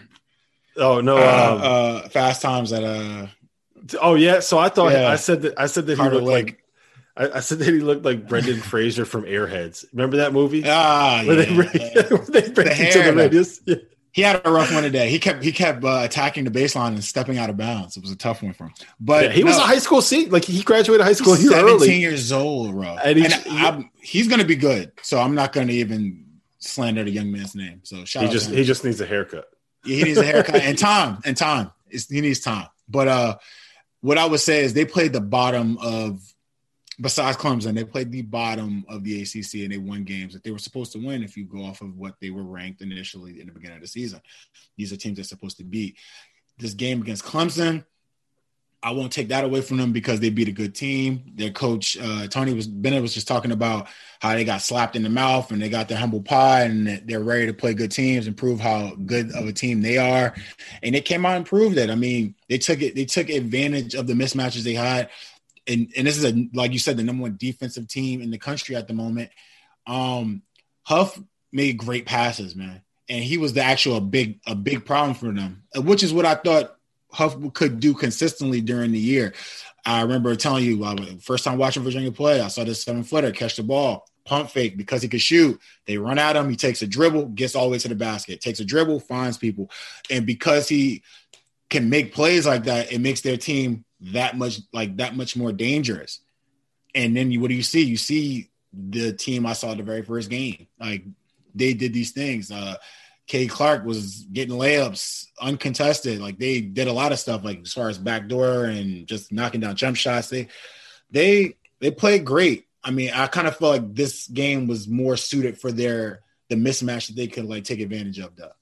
Oh no, uh, um, uh, Fast Times at uh. Oh yeah, so I thought yeah. I said that I said that Carter he looked Whitt. like I, I, said that he looked like Brendan Fraser from Airheads. Remember that movie? Ah, where yeah. they, where they break the into the radius. Yeah. He had a rough one today. He kept he kept uh, attacking the baseline and stepping out of bounds. It was a tough one for him. But yeah, he no, was a high school seat. Like he graduated high school here 17 early. years old, bro. And, he, and he's going to be good. So I'm not going to even slander the young man's name. So shout he just he just needs a haircut. Yeah, he needs a haircut and time and time. It's, he needs time. But uh, what I would say is they played the bottom of besides Clemson, they played the bottom of the ACC and they won games that they were supposed to win if you go off of what they were ranked initially in the beginning of the season. These are teams they're supposed to beat. This game against Clemson, I won't take that away from them because they beat a good team. Their coach uh, Tony was Bennett was just talking about how they got slapped in the mouth and they got their humble pie and they're ready to play good teams and prove how good of a team they are. And they came out and proved it. I mean, they took it. They took advantage of the mismatches they had and and this is a like you said the number one defensive team in the country at the moment. Um, Huff made great passes, man, and he was the actual a big a big problem for them, which is what I thought Huff could do consistently during the year. I remember telling you, uh, first time watching Virginia play, I saw this seven footer catch the ball, pump fake because he could shoot. They run at him. He takes a dribble, gets all the way to the basket, takes a dribble, finds people. And because he can make plays like that, it makes their team that much like that much more dangerous. And then you, what do you see? You see the team I saw the very first game. Like they did these things. Uh Kihei Clark was getting layups uncontested. Like they did a lot of stuff, like as far as backdoor and just knocking down jump shots. They they they played great. I mean, I kind of felt like this game was more suited for their the mismatch that they could like take advantage of. Though,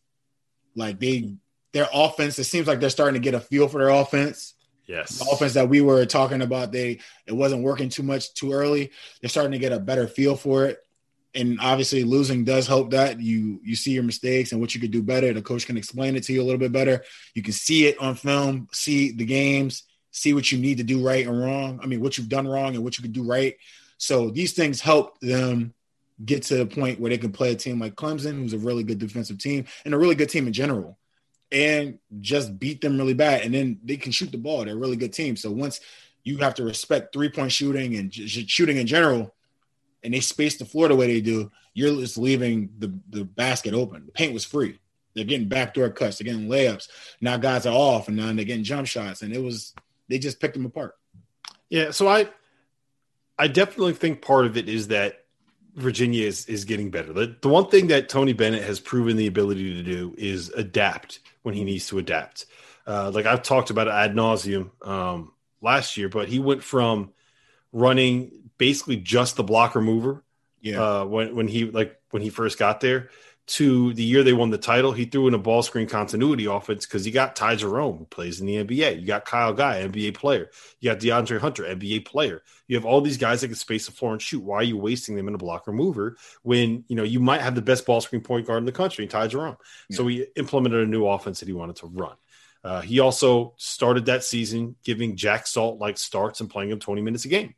like they their offense, it seems like they're starting to get a feel for their offense. Yes, the offense that we were talking about, they it wasn't working too much too early. They're starting to get a better feel for it. And obviously losing does help that you you see your mistakes and what you could do better. The coach can explain it to you a little bit better. You can see it on film see the games see what you need to do right and wrong. I mean what you've done wrong and what you could do right. So these things help them get to the point where they can play a team like clemson who's a really good defensive team and a really good team in general and just beat them really bad and then they can shoot the ball they're a really good team so once you have to respect three point shooting and shooting in general and they space the floor the way they do, you're just leaving the, the basket open. The paint was free. They're getting backdoor cuts, they're getting layups. Now guys are off, and now they're getting jump shots, and it was they just picked them apart. Yeah, so I I definitely think part of it is that Virginia is is getting better. The, the one thing that Tony Bennett has proven the ability to do is adapt when he needs to adapt. Uh, like I've talked about ad nauseum um, last year, but he went from running basically just the blocker mover. Yeah. Uh, when when he like when he first got there to the year they won the title, he threw in a ball screen continuity offense because you got Ty Jerome who plays in the NBA. You got Kyle Guy, NBA player. You got DeAndre Hunter, NBA player. You have all these guys that can space the floor and shoot. Why are you wasting them in a blocker mover when you know you might have the best ball screen point guard in the country, Ty Jerome? Yeah. So he implemented a new offense that he wanted to run. Uh, he also started that season giving Jack Salt like starts and playing him 20 minutes a game.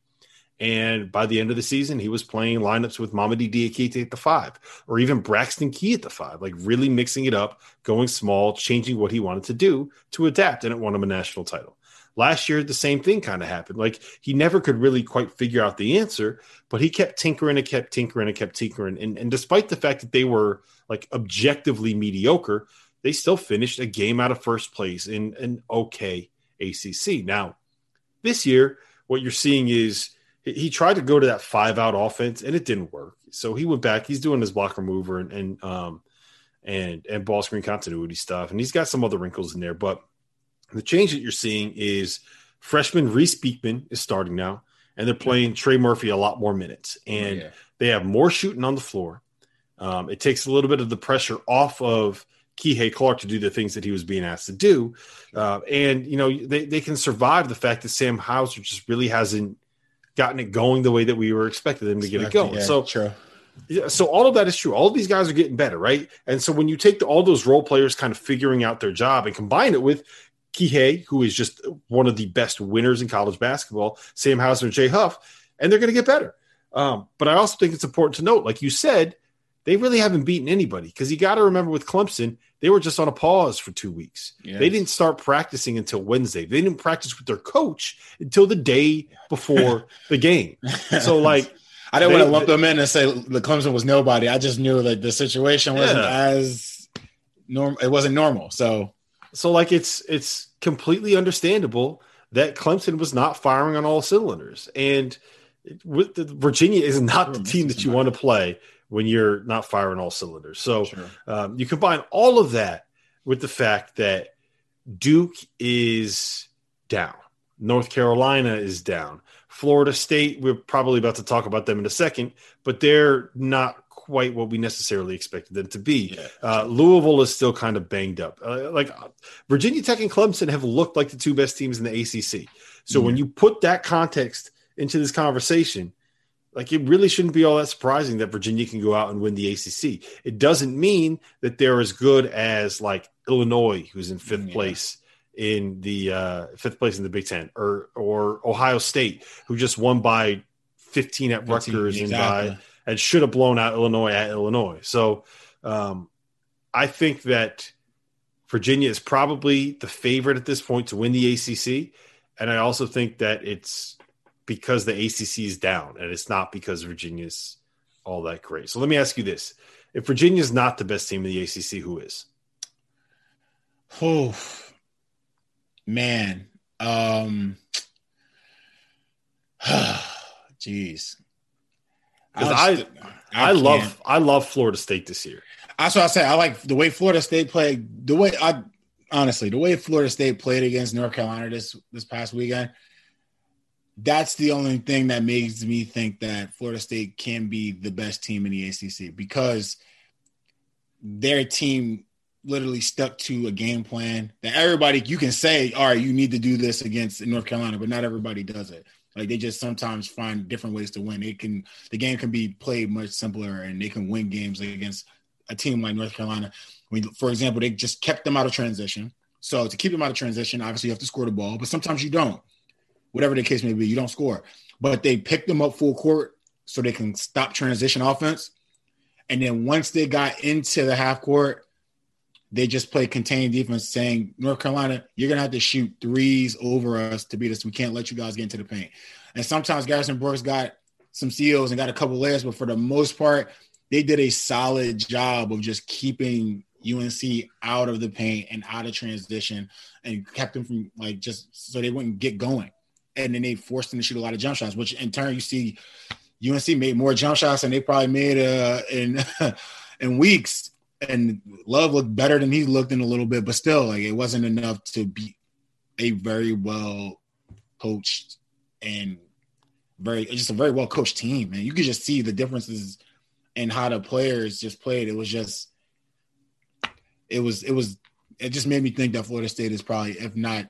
And by the end of the season, he was playing lineups with Mamadi Diakite at the five, or even Braxton Key at the five, like really mixing it up, going small, changing what he wanted to do to adapt, and it won him a national title. Last year, the same thing kind of happened. Like he never could really quite figure out the answer, but he kept tinkering and kept tinkering and kept tinkering. And, and despite the fact that they were like objectively mediocre, they still finished a game out of first place in an okay ACC. Now, this year, what you're seeing is he tried to go to that five out offense and it didn't work. So he went back. He's doing his blocker mover and and um and and ball screen continuity stuff, and he's got some other wrinkles in there. But the change that you're seeing is freshman Reece Beekman is starting now, and they're playing Trey Murphy a lot more minutes, oh, and oh, yeah. they have more shooting on the floor. Um, it takes a little bit of the pressure off of Kihei Clark to do the things that he was being asked to do. Uh, and, you know, they, they can survive the fact that Sam Hauser just really hasn't gotten it going the way that we were expecting them to get it going. Yeah, so true. Yeah, so all of that is true. All of these guys are getting better, right? And so when you take the, all those role players kind of figuring out their job and combine it with Kihei, who is just one of the best winners in college basketball, Sam Hauser and Jay Huff, and they're going to get better. Um, but I also think it's important to note, like you said, they really haven't beaten anybody because you got to remember with Clemson, they were just on a pause for two weeks. Yes. They didn't start practicing until Wednesday. They didn't practice with their coach until the day before the game. So, like, I didn't they, want to lump them in and say the Clemson was nobody. I just knew that the situation wasn't yeah. as normal. It wasn't normal. So, so like, it's it's completely understandable that Clemson was not firing on all cylinders, and with the, Virginia is not the team that you want to play when you're not firing all cylinders. So sure. um, you combine all of that with the fact that Duke is down, North Carolina is down, Florida State. We're probably about to talk about them in a second, but they're not quite what we necessarily expected them to be. Yeah. Uh, Louisville is still kind of banged up. Uh, like Virginia Tech and Clemson have looked like the two best teams in the ACC. So when you put that context into this conversation, like it really shouldn't be all that surprising that Virginia can go out and win the ACC. It doesn't mean that they're as good as like Illinois, who's in fifth yeah. place in the uh, fifth place in the Big Ten, or or Ohio State, who just won by 15 at 15, Rutgers exactly. and by and should have blown out Illinois at Illinois. So um, I think that Virginia is probably the favorite at this point to win the ACC, and I also think that it's because the ACC is down, and it's not because Virginia's all that great. So let me ask you this: If Virginia is not the best team in the ACC, who is? Oh man, um, jeez. Because I, I, I, I love I love Florida State this year. That's what I say. I like the way Florida State played. The way I honestly, the way Florida State played against North Carolina this this past weekend, that's the only thing that makes me think that Florida State can be the best team in the ACC because their team literally stuck to a game plan that everybody you can say, all right, you need to do this against North Carolina, but not everybody does it. Like they just sometimes find different ways to win. It can the game can be played much simpler and they can win games against a team like North Carolina. For example, they just kept them out of transition. So to keep them out of transition, obviously you have to score the ball, but sometimes you don't. Whatever the case may be, you don't score. But they picked them up full court so they can stop transition offense. And then once they got into the half court, they just played contained defense, saying, North Carolina, you're gonna have to shoot threes over us to beat us. We can't let you guys get into the paint. And sometimes Garrison Brooks got some steals and got a couple layers, but for the most part, they did a solid job of just keeping UNC out of the paint and out of transition and kept them from like just so they wouldn't get going. And then they forced them to shoot a lot of jump shots, which in turn you see UNC made more jump shots than they probably made uh, in in weeks. And Love looked better than he looked in a little bit, but still, like it wasn't enough to beat a very well coached and very just a very well coached team. And you could just see the differences in how the players just played. It was just, it was, it was, it just made me think that Florida State is probably, if not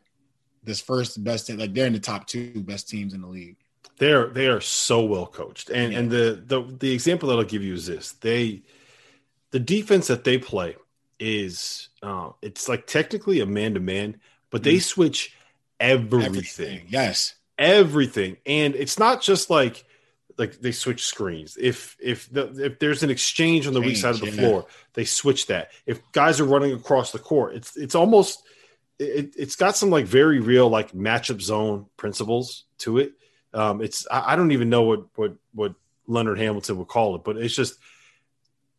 this first best, team, like they're in the top two best teams in the league. They're they are so well coached, and yeah. and the the the example that I'll give you is this: they the defense that they play is uh, it's like technically a man to man, but they mm. switch everything. everything. Yes, everything, and it's not just like like they switch screens. If if the, if there's an exchange on the weak side of the yeah. floor, they switch that. If guys are running across the court, it's it's almost it, it's got some like very real like matchup zone principles to it. Um, it's I, I don't even know what what what Leonard Hamilton would call it, but it's just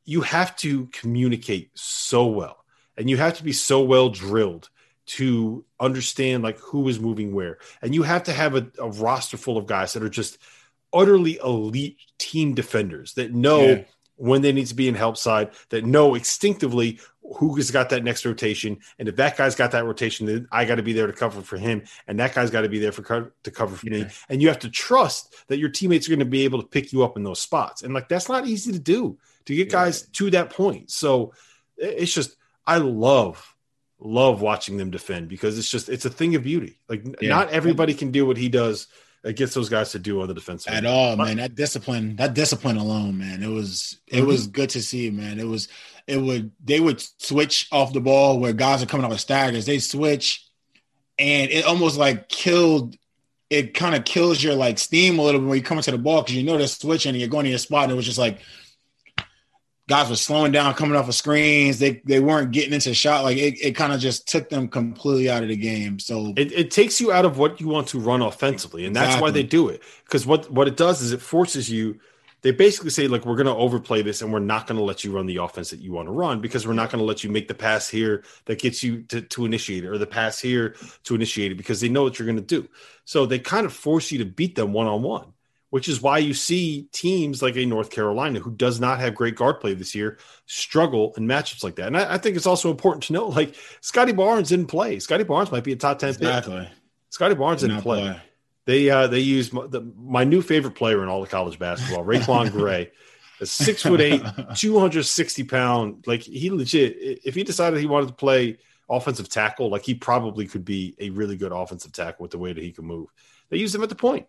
you have to communicate so well, and you have to be so well drilled to understand like who is moving where, and you have to have a, a roster full of guys that are just utterly elite team defenders that know yeah. when they need to be in help side, that know instinctively who has got that next rotation, and if that guy's got that rotation, then I got to be there to cover for him, and that guy's got to be there for co- to cover for yeah. me. And you have to trust that your teammates are going to be able to pick you up in those spots, and like that's not easy to do to get yeah. guys to that point. So it's just I love love watching them defend because it's just it's a thing of beauty. Like yeah. not everybody can do what he does it gets those guys to do on the defensive at all, man. That discipline, that discipline alone, man. It was it mm-hmm. was good to see, man. It was it would they would switch off the ball where guys are coming off of staggers. They switch, and it almost like killed. It kind of kills your like steam a little bit when you come into the ball because you know they're switching and you're going to your spot. And it was just like guys were slowing down, coming off of screens. They they weren't getting into shot. Like it, it kind of just took them completely out of the game. So it, it takes you out of what you want to run offensively, and that's exactly. why they do it. Because what what it does is it forces you. They basically say like we're going to overplay this, and we're not going to let you run the offense that you want to run because we're not going to let you make the pass here that gets you to, to initiate it, or the pass here to initiate it because they know what you're going to do. So they kind of force you to beat them one on one which is why you see teams like a North Carolina, who does not have great guard play this year, struggle in matchups like that. And I, I think it's also important to note, like Scottie Barnes didn't play. Scottie Barnes might be a top ten exactly. pick. Scottie Barnes did not play. play. They uh, they used my, the, my, new favorite player in all of college basketball, RaiQuan Gray. A six foot eight, 260 pound, like he legit, if he decided he wanted to play offensive tackle, like he probably could be a really good offensive tackle with the way that he can move. They used him at the point.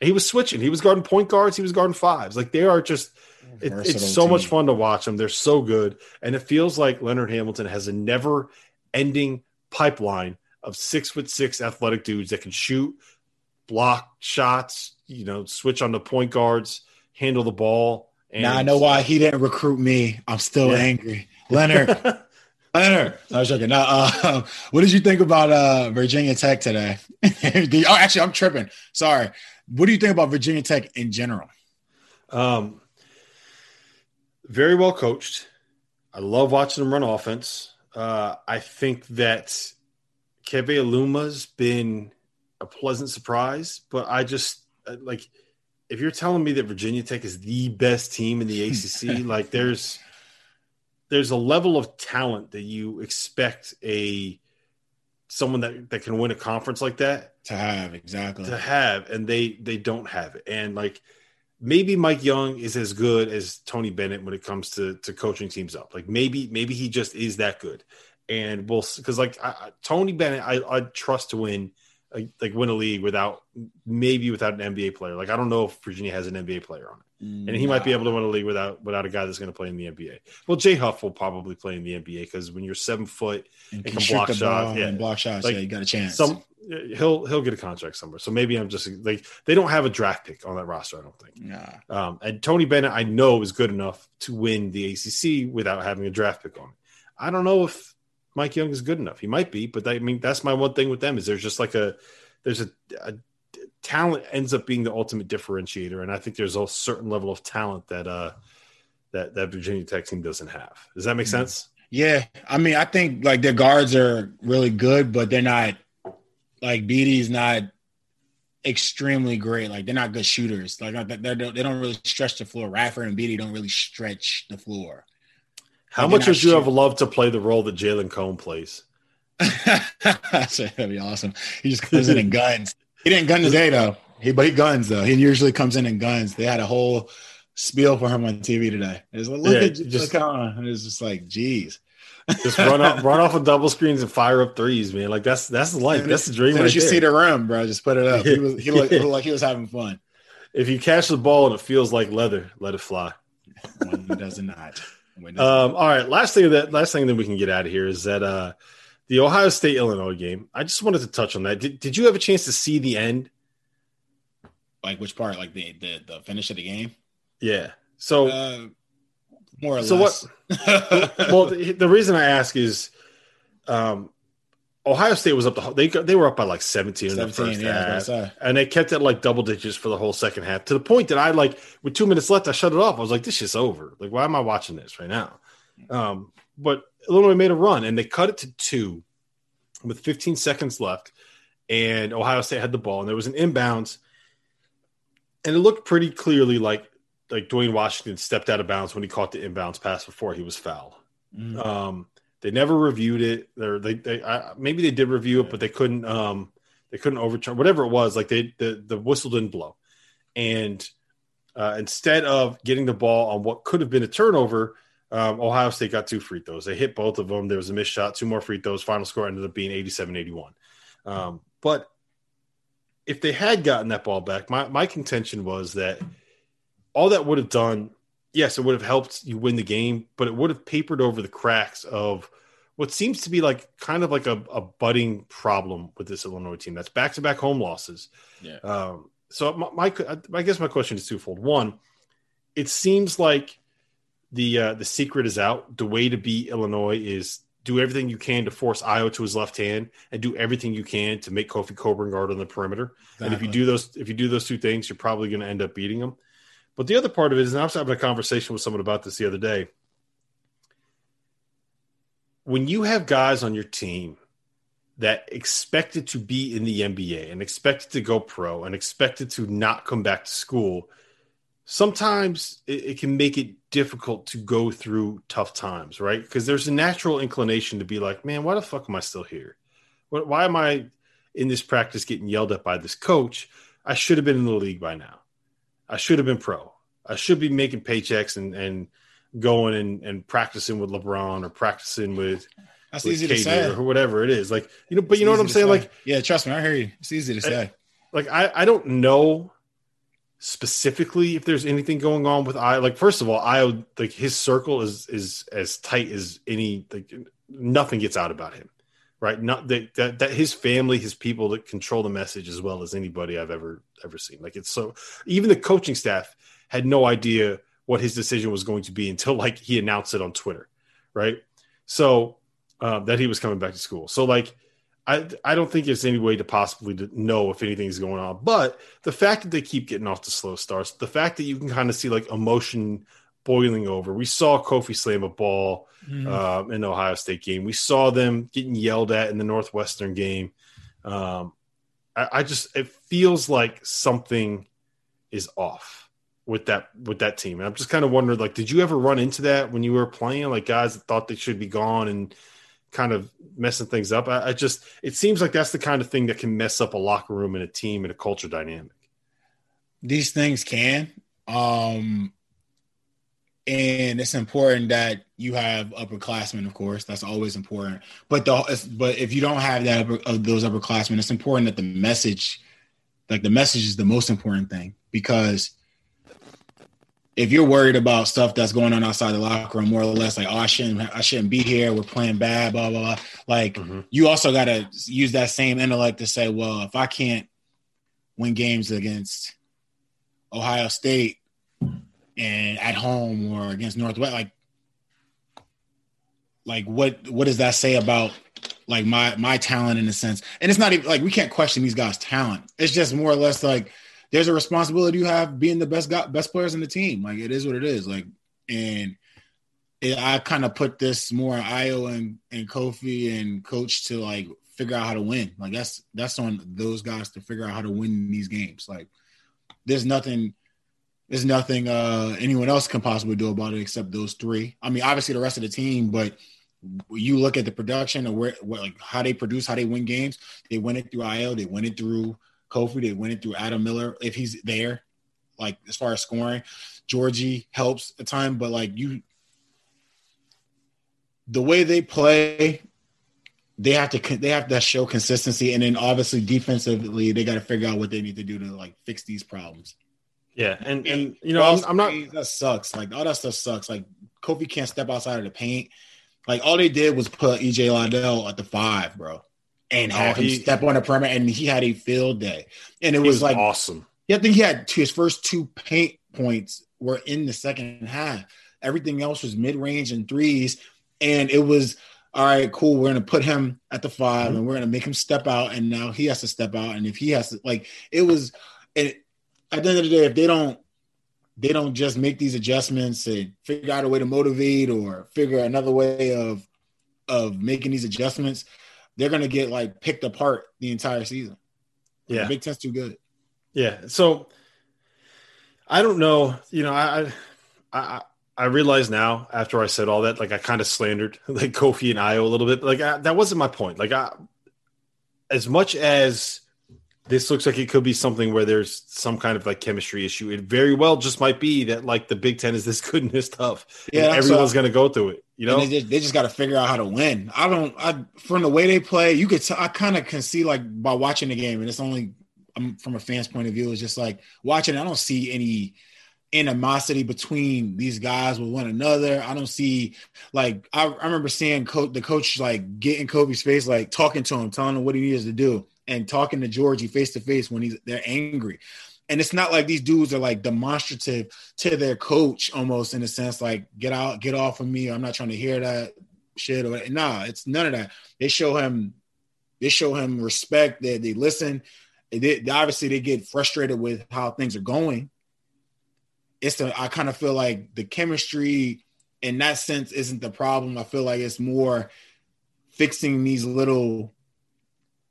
He was switching. He was guarding point guards. He was guarding fives. Like they are just. It, it's so team. much fun to watch them. They're so good, and it feels like Leonard Hamilton has a never-ending pipeline of six foot six athletic dudes that can shoot, block shots. You know, switch on the point guards, handle the ball. And now I know why he didn't recruit me. I'm still yeah. angry, Leonard. Leonard. I was joking. Now, uh, what did you think about uh, Virginia Tech today? oh, actually, I'm tripping. Sorry. What do you think about Virginia Tech in general? Um, very well coached. I love watching them run offense. Uh, I think that Keve Aluma's been a pleasant surprise, but I just uh, like if you're telling me that Virginia Tech is the best team in the ACC, like there's there's a level of talent that you expect a someone that, that can win a conference like that to have exactly. to have and they they don't have it. And like maybe Mike Young is as good as Tony Bennett when it comes to to coaching teams up. Like maybe maybe he just is that good and we'll because like I, Tony Bennett I I trust to win like win a league without maybe without an NBA player like I don't know if Virginia has an NBA player on it and he might be able to win a league without without a guy that's going to play in the NBA. Well, Jay Huff will probably play in the NBA because when you're seven foot and, and can, block shots, yeah, block shots, like, yeah, you got a chance. Some he'll he'll get a contract somewhere. So maybe I'm just like they don't have a draft pick on that roster. I don't think. Nah. Um, and Tony Bennett, I know is good enough to win the ACC without having a draft pick on. It. I don't know if Mike Young is good enough. He might be, but I mean that's my one thing with them is there's just like a there's a, a talent ends up being the ultimate differentiator, and I think there's a certain level of talent that uh that that Virginia Tech team doesn't have. Does that make mm-hmm. sense? Yeah, I mean, I think like their guards are really good, but they're not like Bede's not extremely great. Like they're not good shooters. Like they don't they don't really stretch the floor. Radford and Bede don't really stretch the floor. How much would you have loved to play the role that Jalen Cone plays? That'd be awesome. He just comes in and guns. He didn't gun today though. He but he guns though. He usually comes in and guns. They had a whole spiel for him on TV today. It's like, look yeah, at just look on. It's just like, geez. just run off, run off of double screens and fire up threes, man. Like that's that's the life. That's the dream. As right you there. see the rim, bro, just put it up. He was he looked, looked like he was having fun. If you catch the ball and it feels like leather, let it fly. When does not. Um, all right. Last thing that last thing that we can get out of here is that uh, the Ohio State Illinois game. I just wanted to touch on that. Did, did you have a chance to see the end? Like which part? Like the the, the finish of the game? Yeah. So uh, more or so less. what? well, the, the, reason I ask is, um, Ohio State was up. The, they they were up by like seventeen, 17 in the first yeah, half, and they kept it like double digits for the whole second half. To the point that I like with two minutes left, I shut it off. I was like, "This is over. Like, why am I watching this right now?" Um, but Illinois made a run and they cut it to two with 15 seconds left. And Ohio State had the ball and there was an inbounds. And it looked pretty clearly like like Duane Washington stepped out of bounds when he caught the inbounds pass before he was fouled. Mm. Um, they never reviewed it. Or they, they I, maybe they did review it, but they couldn't um, they couldn't overturn whatever it was. Like they the the whistle didn't blow, and uh, instead of getting the ball on what could have been a turnover, um, Ohio State got two free throws. They hit both of them. There was a missed shot, two more free throws. Final score ended up being 87 81. Um, but if they had gotten that ball back, my, my contention was that all that would have done, yes, it would have helped you win the game, but it would have papered over the cracks of what seems to be like kind of like a, a budding problem with this Illinois team. That's back to back home losses. Yeah. Um, so my, my, I guess my question is twofold. One, it seems like the uh, the secret is out. The way to beat Illinois is do everything you can to force Ayo to his left hand, and do everything you can to make Kofi Cockburn guard on the perimeter. Exactly. And if you do those, if you do those two things, you're probably going to end up beating them. But the other part of it is, and I was having a conversation with someone about this the other day. When you have guys on your team that expected to be in the NBA and expected to go pro and expected to not come back to school sometimes it, it, can make it difficult to go through tough times, right? Because there's a natural inclination to be like, man, why the fuck am I still here? Why am I in this practice getting yelled at by this coach? I should have been in the league by now. I should have been pro. I should be making paychecks and, and going and, and practicing with LeBron or practicing with that's with easy to say or whatever it is. Like you know, but it's you know what I'm saying? Say. Like yeah, trust me, I hear you. It's easy to say. like I, I don't know specifically if there's anything going on with I like first of all I like his circle is is as tight as any like nothing gets out about him right not that, that that his family his people that control the message as well as anybody I've ever ever seen like it's so even the coaching staff had no idea what his decision was going to be until like he announced it on Twitter right so uh, that he was coming back to school. So like I I don't think there's any way to possibly to know if anything's going on. But the fact that they keep getting off the slow starts, the fact that you can kind of see like emotion boiling over. We saw Kofi slam a ball mm. uh, in the Ohio State game. We saw them getting yelled at in the Northwestern game. Um, I, I just it feels like something is off with that with that team. And I'm just kind of wondering, like, did you ever run into that when you were playing? Like guys that thought they should be gone and kind of messing things up. I, I, just it seems like that's the kind of thing that can mess up a locker room and a team and a culture dynamic. These things can. Um and it's important that you have upperclassmen, of course. That's always important. But the but if you don't have that upper, of those upperclassmen, it's important that the message, like the message, is the most important thing because if you're worried about stuff that's going on outside the locker room, more or less like, oh, I shouldn't, I shouldn't be here. We're playing bad, blah blah blah. Like, mm-hmm. you also got to use that same intellect to say, well, if I can't win games against Ohio State and at home or against Northwest, like, like what what does that say about like my my talent in a sense? And it's not even like we can't question these guys' talent. It's just more or less like there's a responsibility you have being the best guy, best players in the team. Like it is what it is. Like, and it, I kind of put this more on Ayo and, and Kofi and coach to like figure out how to win. Like that's that's on those guys to figure out how to win these games. Like there's nothing there's nothing uh anyone else can possibly do about it except those three. I mean, obviously the rest of the team, but you look at the production and where what, like how they produce, how they win games. They win it through Ayo, they win it through Kofi. They win it through Adam Miller if he's there. Like as far as scoring, Giorgi helps a time, but like you, the way they play, they have to they have to show consistency, and then obviously defensively, they got to figure out what they need to do to like fix these problems. Yeah, and and you know, I'm, I'm not that sucks. Like all that stuff sucks. Like Kofi can't step outside of the paint. Like all they did was put EJ Liddell at the five, bro and oh, have he, him step on the perimeter, and he had a field day, and it was, like awesome. Yeah, I think he had his first two paint points were in the second half. Everything else was mid range and threes, and it was all right. Cool, we're gonna put him at the 5 mm-hmm. and we're gonna make him step out, and now he has to step out, and if he has to, like, it was, and at the end of the day, if they don't they don't just make these adjustments and figure out a way to motivate or figure another way of of making these adjustments they're gonna get like picked apart the entire season. Yeah, the Big Ten's too good. Yeah, so I don't know. You know, I I I realize now after I said all that, like I kind of slandered like Kofi and Ayo a little bit. Like I, that wasn't my point. Like I, as much as this looks like it could be something where there's some kind of like chemistry issue. It very well just might be that like the Big Ten is this good and this tough. Yeah, everyone's going to go through it. You know, they just, they just got to figure out how to win. I don't. I from the way they play, you could. T- I kind of can see like by watching the game, and it's only um, from a fan's point of view. It's just like watching. I don't see any animosity between these guys with one another. I don't see like I, I remember seeing the coach like getting Kobe's face, like talking to him, telling him what he needs to do and talking to Giorgi face to face when he's they're angry. And it's not like these dudes are like demonstrative to their coach almost in a sense, like get out, get off of me. I'm not trying to hear that shit or nah, it's none of that. They show him they show him respect, they they listen. They, they obviously they get frustrated with how things are going. It's I kind of feel like the chemistry in that sense isn't the problem. I feel like it's more fixing these little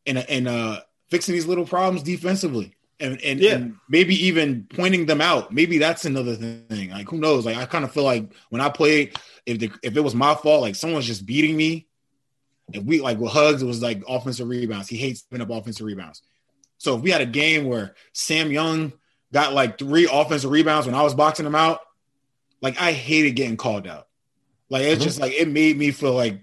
and and uh, fixing these little problems defensively. And, and, yeah. and maybe even pointing them out. Maybe that's another thing. Like who knows? Like I kind of feel like when I played, if the, if it was my fault, like someone's just beating me. If we like with Huggs, it was like offensive rebounds. He hates picking up offensive rebounds. So if we had a game where Sam Young got like three offensive rebounds when I was boxing him out, like I hated getting called out. Like it's mm-hmm. just like it made me feel like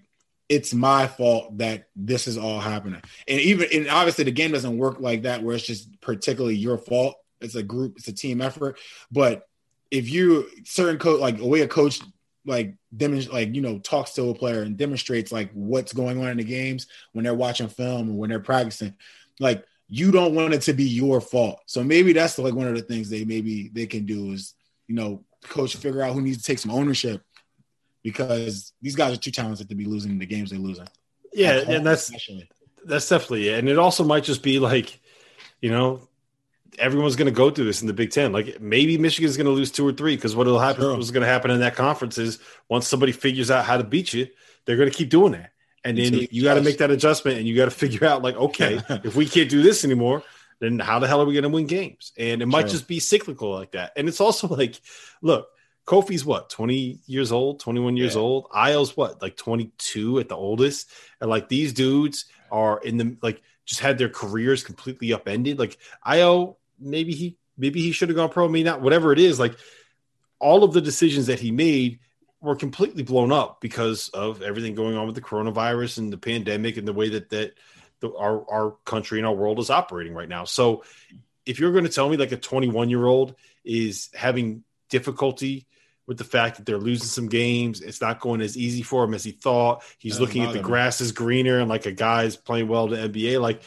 it's my fault that this is all happening. And even and obviously the game doesn't work like that where it's just particularly your fault. It's a group, it's a team effort. But if you certain coach like a way a coach like demonstrate like you know talks to a player and demonstrates like what's going on in the games when they're watching film or when they're practicing, like you don't want it to be your fault. So maybe that's like one of the things they maybe they can do is you know coach figure out who needs to take some ownership because these guys are too talented to be losing the games they're losing. Yeah, and that's especially. that's definitely it. And it also might just be like, you know, everyone's going to go through this in the Big Ten. Like maybe Michigan's going to lose two or three because what will happen, sure. what's going to happen in that conference is once somebody figures out how to beat you, they're going to keep doing that. And then you, you got to make that adjustment and you got to figure out like, okay, if we can't do this anymore, then how the hell are we going to win games? And it might sure. just be cyclical like that. And it's also like, look, Kofi's what, 20 years old, 21 years yeah. old. Ayo's what, like 22 at the oldest. And like these dudes are in the, like, just had their careers completely upended. Like Ayo, maybe he, maybe he should have gone pro, maybe not, whatever it is. Like all of the decisions that he made were completely blown up because of everything going on with the coronavirus and the pandemic and the way that, that, the, our our country and our world is operating right now. So if you're going to tell me like a 21 year old is having difficulty with the fact that they're losing some games, it's not going as easy for him as he thought. He's looking at the grass is greener and like a guy's playing well in the NBA. Like,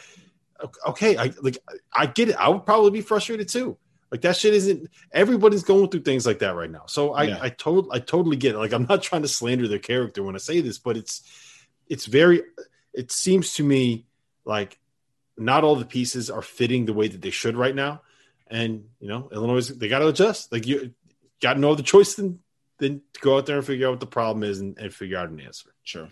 okay, I like I get it. I would probably be frustrated too. Like that shit isn't everybody's going through things like that right now. So I yeah. I told I totally get it. Like I'm not trying to slander their character when I say this, but it's it's very it seems to me like not all the pieces are fitting the way that they should right now. And you know, Illinois they got to adjust. Like you got no other choice than than to go out there and figure out what the problem is and, and figure out an answer. Sure.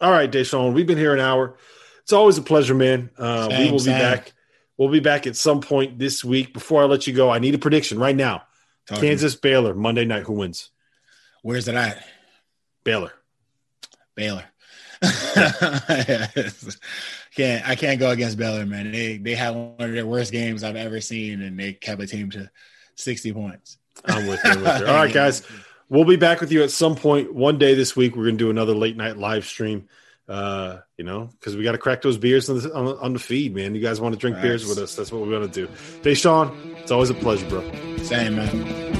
All right, Da'Sean, we've been here an hour. It's always a pleasure, man. Uh, same, we will same. be back. We'll be back at some point this week. Before I let you go, I need a prediction right now. Talk Kansas Baylor Monday night. Who wins? Where's it at? Baylor. Baylor. can't I can't go against Baylor, man. They they had one of their worst games I've ever seen, and they kept a team to sixty points. I'm with you. I'm with you. All right, guys, we'll be back with you at some point one day this week. We're gonna do another late night live stream. Uh, you know, because we got to crack those beers on the, on, on the feed, man. You guys want to drink nice. beers with us? That's what we're going to do. Da'Sean, it's always a pleasure, bro. Same, man.